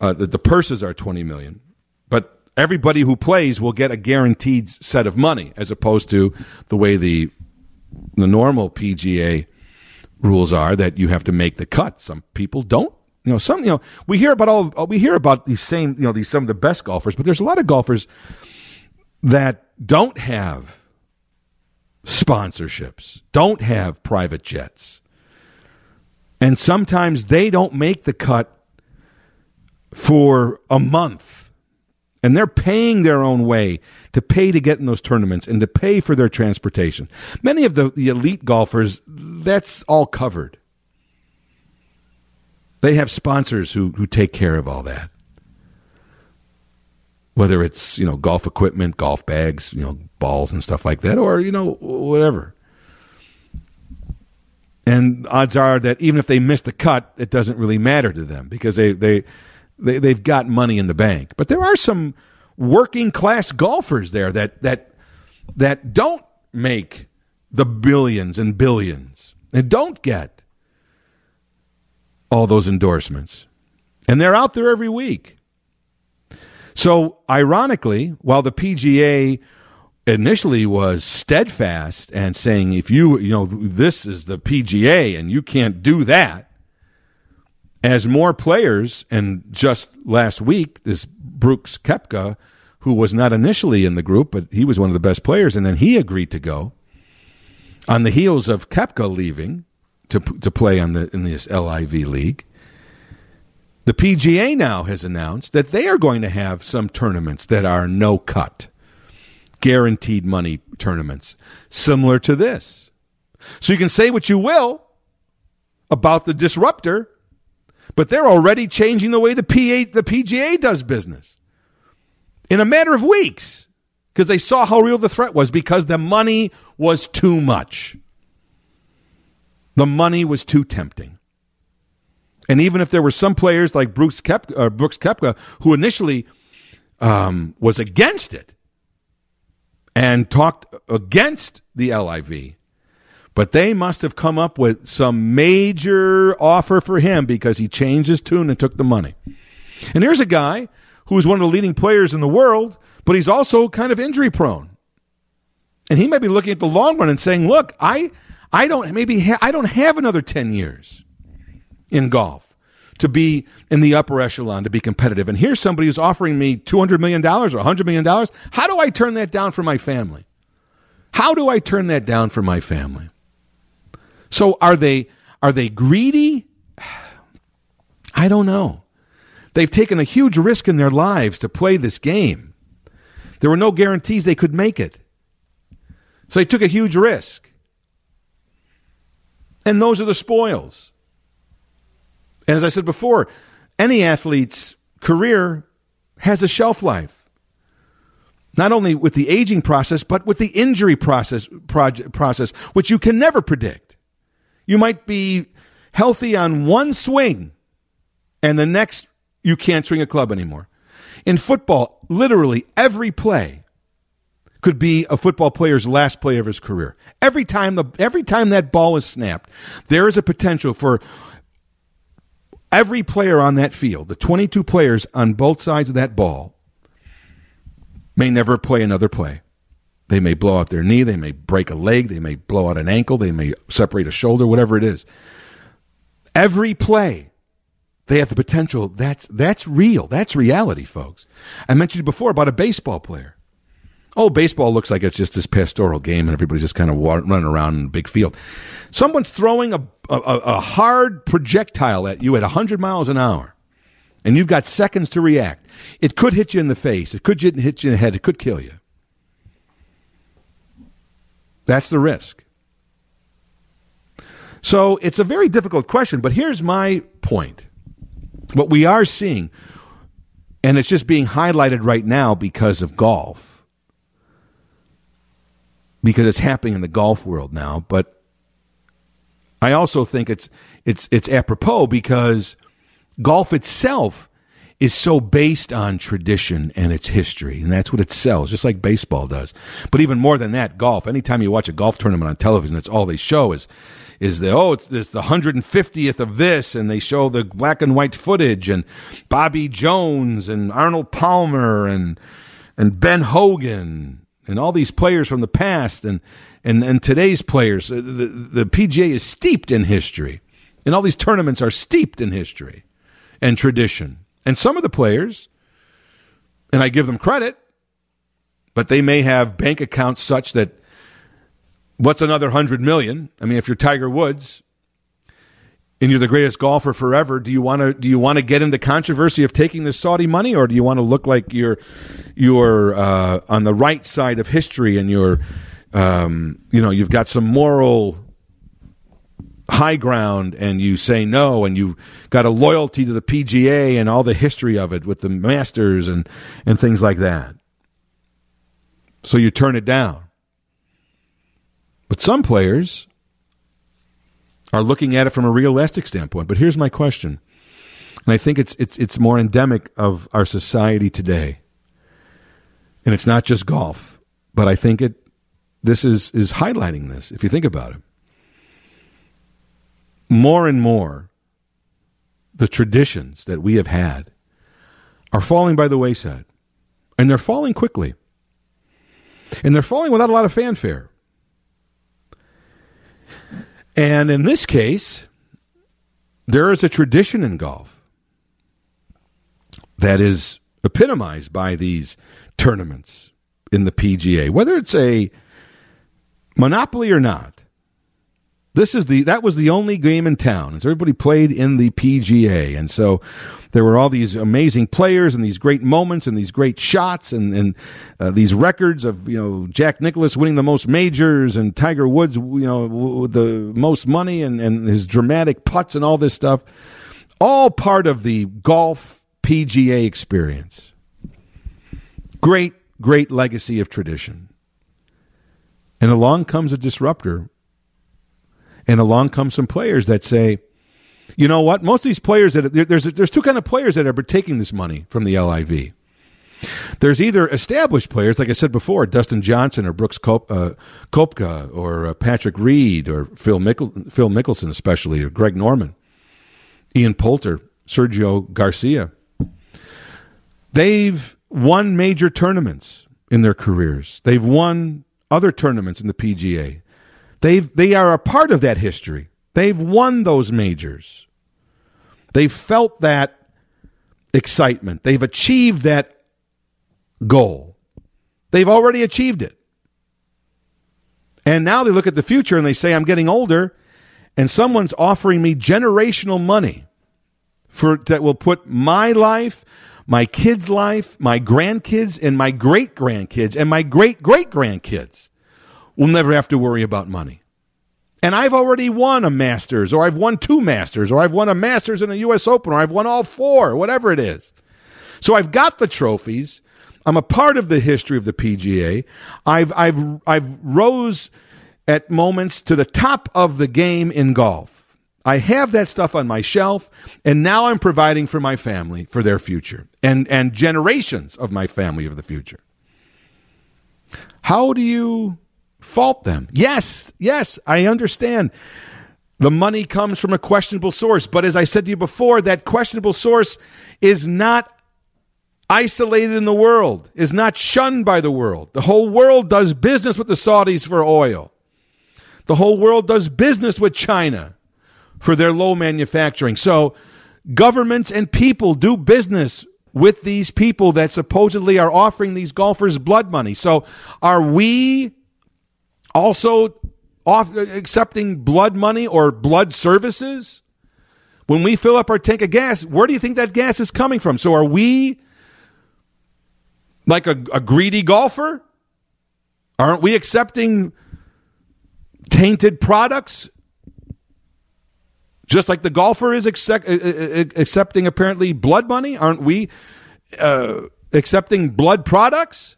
Uh, the, the purses are twenty million, but everybody who plays will get a guaranteed set of money, as opposed to the way the the normal PGA rules are that you have to make the cut. Some people don't. You know, some you know we hear about all we hear about these same you know these some of the best golfers, but there's a lot of golfers that don't have sponsorships, don't have private jets. And sometimes they don't make the cut for a month. And they're paying their own way to pay to get in those tournaments and to pay for their transportation. Many of the, the elite golfers, that's all covered. They have sponsors who, who take care of all that. Whether it's, you know, golf equipment, golf bags, you know, balls and stuff like that, or, you know, whatever. And odds are that even if they miss the cut, it doesn't really matter to them because they, they, they, they've got money in the bank. But there are some working class golfers there that, that, that don't make the billions and billions and don't get all those endorsements. And they're out there every week. So, ironically, while the PGA initially was steadfast and saying if you you know this is the PGA and you can't do that as more players and just last week this Brooks Koepka who was not initially in the group but he was one of the best players and then he agreed to go on the heels of Koepka leaving to to play on the in this LIV league the PGA now has announced that they are going to have some tournaments that are no cut guaranteed money tournaments, similar to this. So you can say what you will about the disruptor, but they're already changing the way the, PA, the PGA does business in a matter of weeks because they saw how real the threat was because the money was too much. The money was too tempting. And even if there were some players like Brooks Koepka, uh, Brooks Koepka who initially um, was against it, and talked against the LIV. But they must have come up with some major offer for him because he changed his tune and took the money. And here's a guy who's one of the leading players in the world, but he's also kind of injury prone. And he might be looking at the long run and saying, "Look, I I don't maybe ha- I don't have another 10 years in golf to be in the upper echelon, to be competitive. And here's somebody who's offering me $200 million or $100 million. How do I turn that down for my family? How do I turn that down for my family? So are they are they greedy? I don't know. They've taken a huge risk in their lives to play this game. There were no guarantees they could make it. So they took a huge risk. And those are the spoils. And as I said before, any athlete's career has a shelf life. Not only with the aging process, but with the injury process, process, which you can never predict. You might be healthy on one swing, and the next you can't swing a club anymore. In football, literally every play could be a football player's last play of his career. Every time the every time that ball is snapped, there is a potential for every player on that field, the 22 players on both sides of that ball, may never play another play. They may blow out their knee, they may break a leg, they may blow out an ankle, they may separate a shoulder, whatever it is. Every play, they have the potential. That's that's real. That's reality, folks. I mentioned before about a baseball player. Oh, baseball looks like it's just this pastoral game and everybody's just kind of running around in a big field. Someone's throwing a, a, a hard projectile at you at 100 miles an hour, and you've got seconds to react. It could hit you in the face, it could hit you in the head, it could kill you. That's the risk. So it's a very difficult question, but here's my point. What we are seeing, and it's just being highlighted right now because of golf because it's happening in the golf world now. But I also think it's it's it's apropos because golf itself is so based on tradition and its history, and that's what it sells, just like baseball does. But even more than that, golf. Anytime you watch a golf tournament on television, that's all they show is is the oh it's, it's the 150th of this and they show the black and white footage and Bobby Jones and Arnold Palmer and and Ben Hogan and all these players from the past and and, and today's players the, the PGA is steeped in history and all these tournaments are steeped in history and tradition and some of the players and I give them credit but they may have bank accounts such that what's another hundred million? I mean, if you're Tiger Woods and you're the greatest golfer forever, do you want to do you want to get into controversy of taking the Saudi money, or do you want to look like you're you're uh, on the right side of history and you're um, you know you've got some moral high ground and you say no and you've got a loyalty to the PGA and all the history of it with the Masters and and things like that. So you turn it down. But some players are looking at it from a realistic standpoint. But here's my question. And I think it's it's it's more endemic of our society today. And it's not just golf, but I think it this is is highlighting this if you think about it. More and more the traditions that we have had are falling by the wayside. And they're falling quickly. And they're falling without a lot of fanfare. And in this case, there is a tradition in golf that is epitomized by these tournaments in the PGA, whether it's a monopoly or not. This is the that was the only game in town, and so everybody played in the PGA, and so there were all these amazing players and these great moments and these great shots and, and uh, these records of, you know, Jack Nicklaus winning the most majors and Tiger Woods, you know, the most money and, and his dramatic putts and all this stuff. All part of the golf PGA experience. Great, great legacy of tradition. And along comes a disruptor. And along come some players that say, you know what? Most of these players that there's there's two kind of players that are taking this money from the LIV. There's either established players, like I said before, Dustin Johnson or Brooks Kop, uh, Koepka or uh, Patrick Reed or Phil, Mickle, Phil Mickelson, especially, or Greg Norman, Ian Poulter, Sergio Garcia. They've won major tournaments in their careers. They've won other tournaments in the PGA. They've, they are a part of that history. They've won those majors. They've felt that excitement. They've achieved that goal. They've already achieved it. And now they look at the future and they say, I'm getting older, and someone's offering me generational money for that will put my life, my kids' life, my grandkids, and my great grandkids, and my great great grandkids will never have to worry about money and I've already won a Masters, or I've won two Masters, or I've won a Masters in a U.S. Open, or I've won all four, whatever it is. So I've got the trophies. I'm a part of the history of the PGA. I've I've I've rose at moments to the top of the game in golf. I have that stuff on my shelf, and now I'm providing for my family for their future and and generations of my family of the future. How do you fault them. Yes, yes, I understand. The money comes from a questionable source. But as I said to you before, that questionable source is not isolated in the world, is not shunned by the world. The whole world does business with the Saudis for oil. The whole world does business with China for their low manufacturing. So governments and people do business with these people that supposedly are offering these golfers blood money. So are we also off, accepting blood money or blood services? When we fill up our tank of gas, where do you think that gas is coming from? So are we like a, a greedy golfer? Aren't we accepting tainted products? Just like the golfer is accept, uh, uh, uh, accepting apparently blood money, aren't we uh, accepting blood products?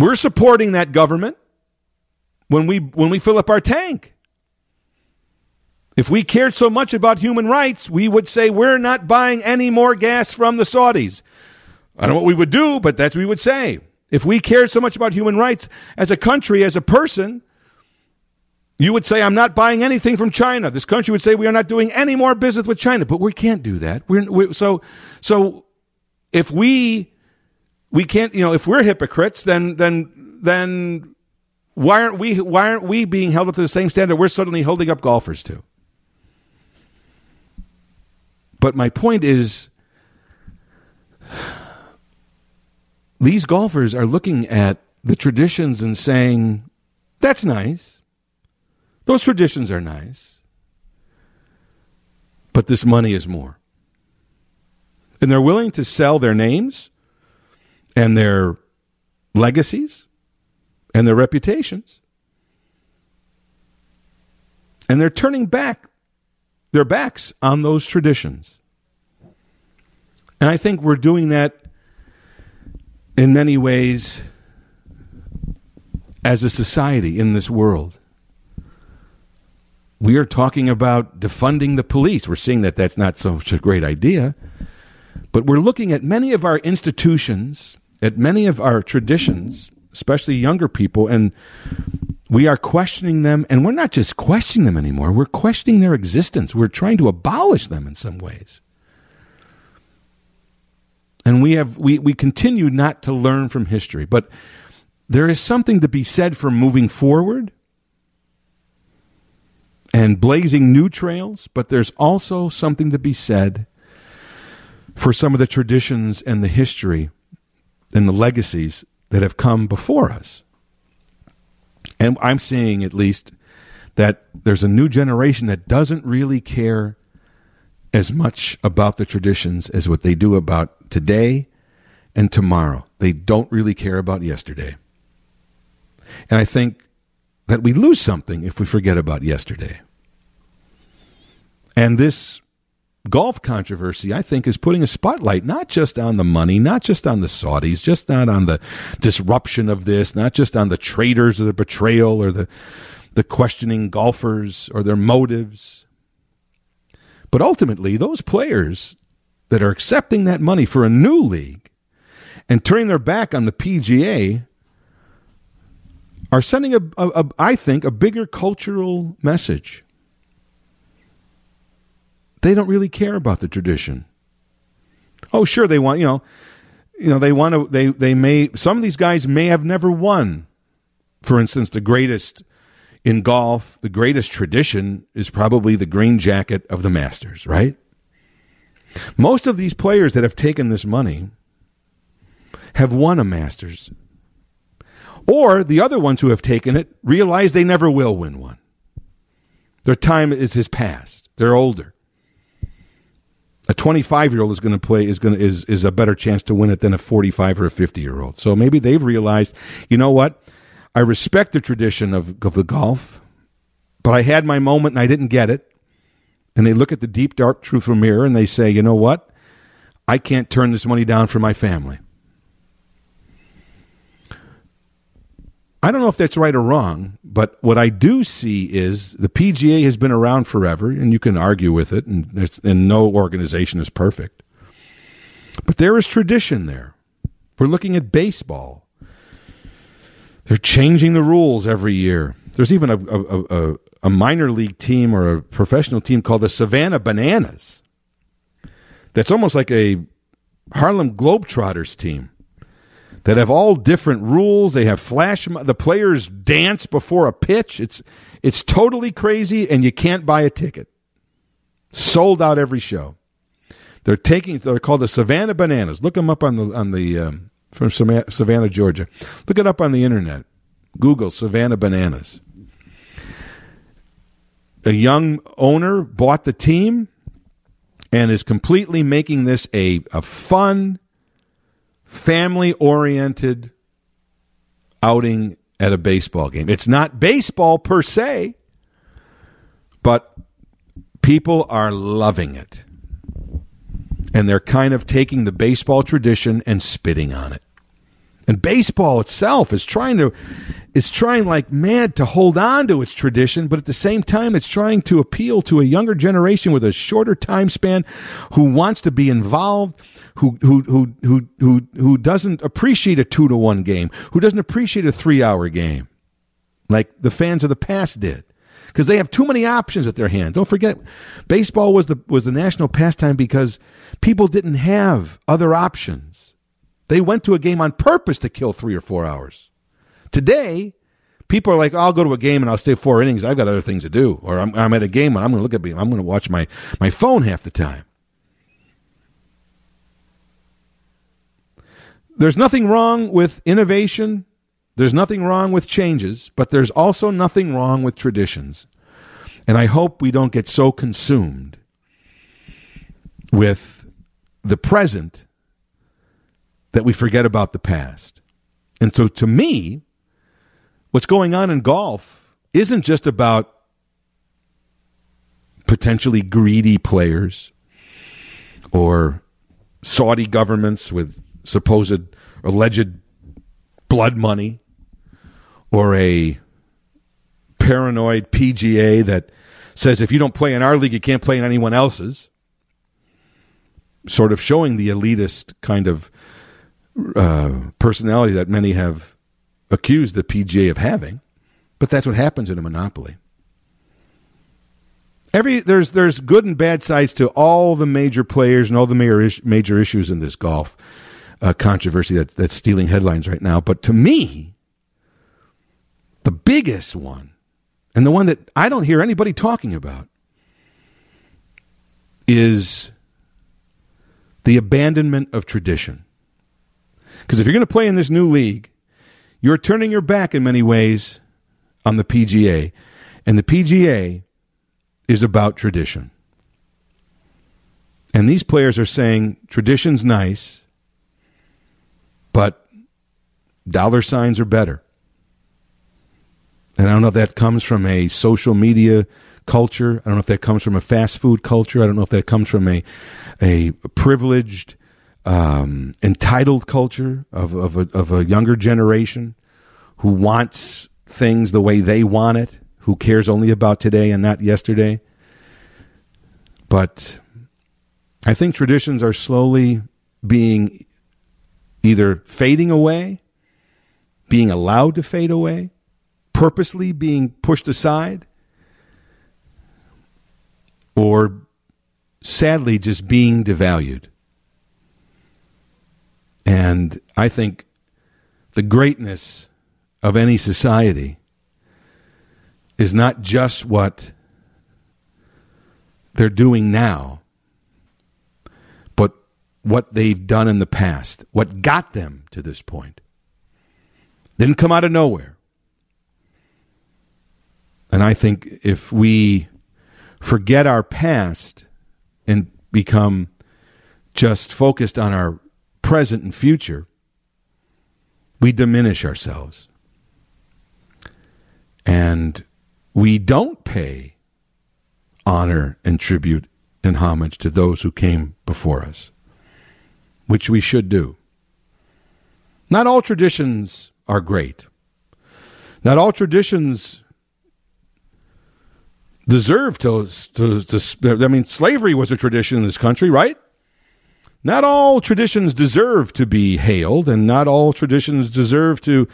We're supporting that government when we when we fill up our tank. If we cared so much about human rights, we would say we're not buying any more gas from the Saudis. I don't know what we would do, but that's what we would say. If we cared so much about human rights as a country, as a person, You would say, I'm not buying anything from China. This country would say, we are not doing any more business with China. But we can't do that. We're, we're, so, so if we, we can't, you know, if we're hypocrites, then, then, then why aren't we, why aren't we being held up to the same standard we're suddenly holding up golfers to? But my point is, these golfers are looking at the traditions and saying, that's nice. Those traditions are nice. But this money is more. And they're willing to sell their names and their legacies and their reputations. And they're turning back their backs on those traditions. And I think we're doing that in many ways as a society in this world we are talking about defunding the police. We're seeing that that's not such a great idea. But we're looking at many of our institutions, at many of our traditions, especially younger people, and we are questioning them. And we're not just questioning them anymore, we're questioning their existence. We're trying to abolish them in some ways. And we have we, we continue not to learn from history. But there is something to be said for moving forward and blazing new trails, but there's also something to be said for some of the traditions and the history and the legacies that have come before us. And I'm seeing at least that there's a new generation that doesn't really care as much about the traditions as what they do about today and tomorrow. They don't really care about yesterday. And I think that we lose something if we forget about yesterday. And this golf controversy, I think, is putting a spotlight not just on the money, not just on the Saudis, just not on the disruption of this, not just on the traitors or the betrayal or the, the questioning golfers or their motives. But ultimately, those players that are accepting that money for a new league and turning their back on the PGA are sending a, a, a, I think, a bigger cultural message. They don't really care about the tradition. Oh, sure, they want you know, you know, they want to. They they may some of these guys may have never won. For instance, the greatest in golf, the greatest tradition is probably the green jacket of the Masters, right? Most of these players that have taken this money have won a Masters. Or the other ones who have taken it realize they never will win one. Their time is his past. They're older. A 25 year old is going to play is going to is is a better chance to win it than a 45 or a 50 year old. So maybe they've realized, you know what? I respect the tradition of, of the golf, but I had my moment and I didn't get it. And they look at the deep dark truthful mirror and they say, you know what? I can't turn this money down for my family. I don't know if that's right or wrong, but what I do see is the PGA has been around forever, and you can argue with it, and, and no organization is perfect. But there is tradition there. We're looking at baseball. They're changing the rules every year. There's even a, a, a, a minor league team or a professional team called the Savannah Bananas. That's almost like a Harlem Globetrotters team that have all different rules. They have flash. The players dance before a pitch. It's it's totally crazy, and you can't buy a ticket. Sold out every show. They're taking. They're called the Savannah Bananas. Look them up on the on the um, from Savannah, Georgia. Look it up on the internet. Google Savannah Bananas. A young owner bought the team and is completely making this a, a fun, family oriented outing at a baseball game. It's not baseball per se, but people are loving it. And they're kind of taking the baseball tradition and spitting on it. And baseball itself is trying to is trying like mad to hold on to its tradition, but at the same time it's trying to appeal to a younger generation with a shorter time span who wants to be involved, who who who who who who doesn't appreciate a 2 to 1 game, who doesn't appreciate a 3-hour game like the fans of the past did. because they have too many options at their hand. Don't forget, baseball was the was the national pastime because people didn't have other options. They went to a game on purpose to kill three or four hours. Today, people are like, oh, I'll go to a game and I'll stay four innings. I've got other things to do, or I'm, I'm at a game and I'm going to look at me. I'm going to watch my my phone half the time. There's nothing wrong with innovation. There's nothing wrong with changes, but there's also nothing wrong with traditions. And I hope we don't get so consumed with the present that we forget about the past. And so to me, what's going on in golf isn't just about potentially greedy players or Saudi governments with supposed alleged blood money or a paranoid PGA that says if you don't play in our league, you can't play in anyone else's. Sort of showing the elitist kind of uh, personality that many have accused the PGA of having. But that's what happens in a monopoly. Every there's there's good and bad sides to all the major players and all the major major issues in this golf uh, controversy that, that's stealing headlines right now. But to me, the biggest one, and the one that I don't hear anybody talking about, is the abandonment of tradition. Because if you're going to play in this new league, you're turning your back in many ways on the PGA. And the PGA is about tradition. And these players are saying tradition's nice, but dollar signs are better. And I don't know if that comes from a social media culture. I don't know if that comes from a fast food culture. I don't know if that comes from a a privileged, um, entitled culture of of a, of a younger generation who wants things the way they want it, who cares only about today and not yesterday. But I think traditions are slowly being either fading away, being allowed to fade away, purposely being pushed aside, or sadly just being devalued. And I think the greatness of any society is not just what they're doing now, but what they've done in the past, what got them to this point. Didn't come out of nowhere. And I think if we forget our past and become just focused on our present and future, we diminish ourselves. And we don't pay honor and tribute and homage to those who came before us which we should do. Not all traditions are great. Not all traditions deserve to, to, to, I mean, slavery was a tradition in this country, right? Not all traditions deserve to be hailed, and not all traditions deserve to,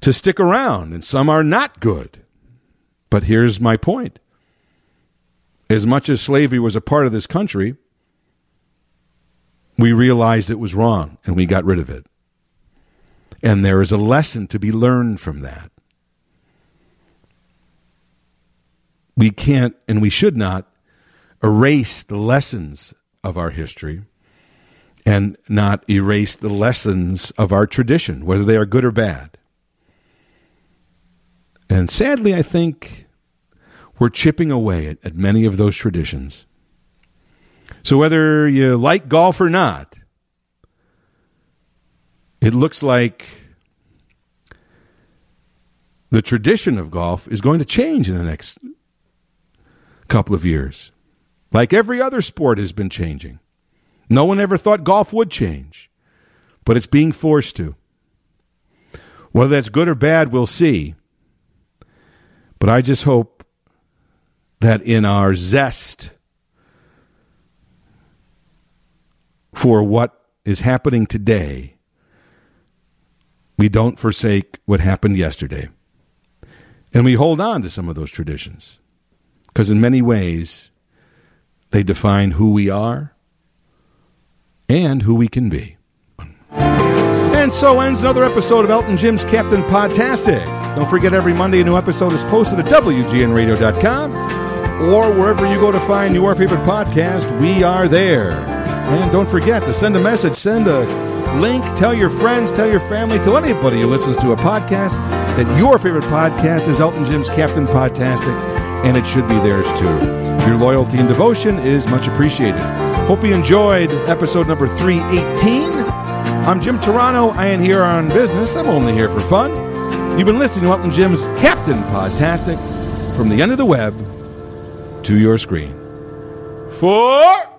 to stick around, and some are not good. But here's my point. As much as slavery was a part of this country, we realized it was wrong and we got rid of it. And there is a lesson to be learned from that. We can't and we should not erase the lessons of our history and not erase the lessons of our tradition, whether they are good or bad. And sadly, I think we're chipping away at, at many of those traditions. So whether you like golf or not, it looks like the tradition of golf is going to change in the next couple of years. Like every other sport has been changing. No one ever thought golf would change, but it's being forced to. Whether that's good or bad, we'll see. But I just hope that in our zest for what is happening today, we don't forsake what happened yesterday. And we hold on to some of those traditions. Because in many ways, they define who we are and who we can be. And so ends another episode of Elton Jim's Captain Podtastic. Don't forget, every Monday a new episode is posted at WGNRadio.com or wherever you go to find your favorite podcast, we are there. And don't forget to send a message, send a link, tell your friends, tell your family, tell anybody who listens to a podcast that your favorite podcast is Elton Jim's Captain Podtastic, and it should be theirs too. Your loyalty and devotion is much appreciated. Hope you enjoyed episode number 318. I'm Jim Turano. I ain't here on business. I'm only here for fun. You've been listening to Elton Jim's Captain Podtastic from the end of the web to your screen. For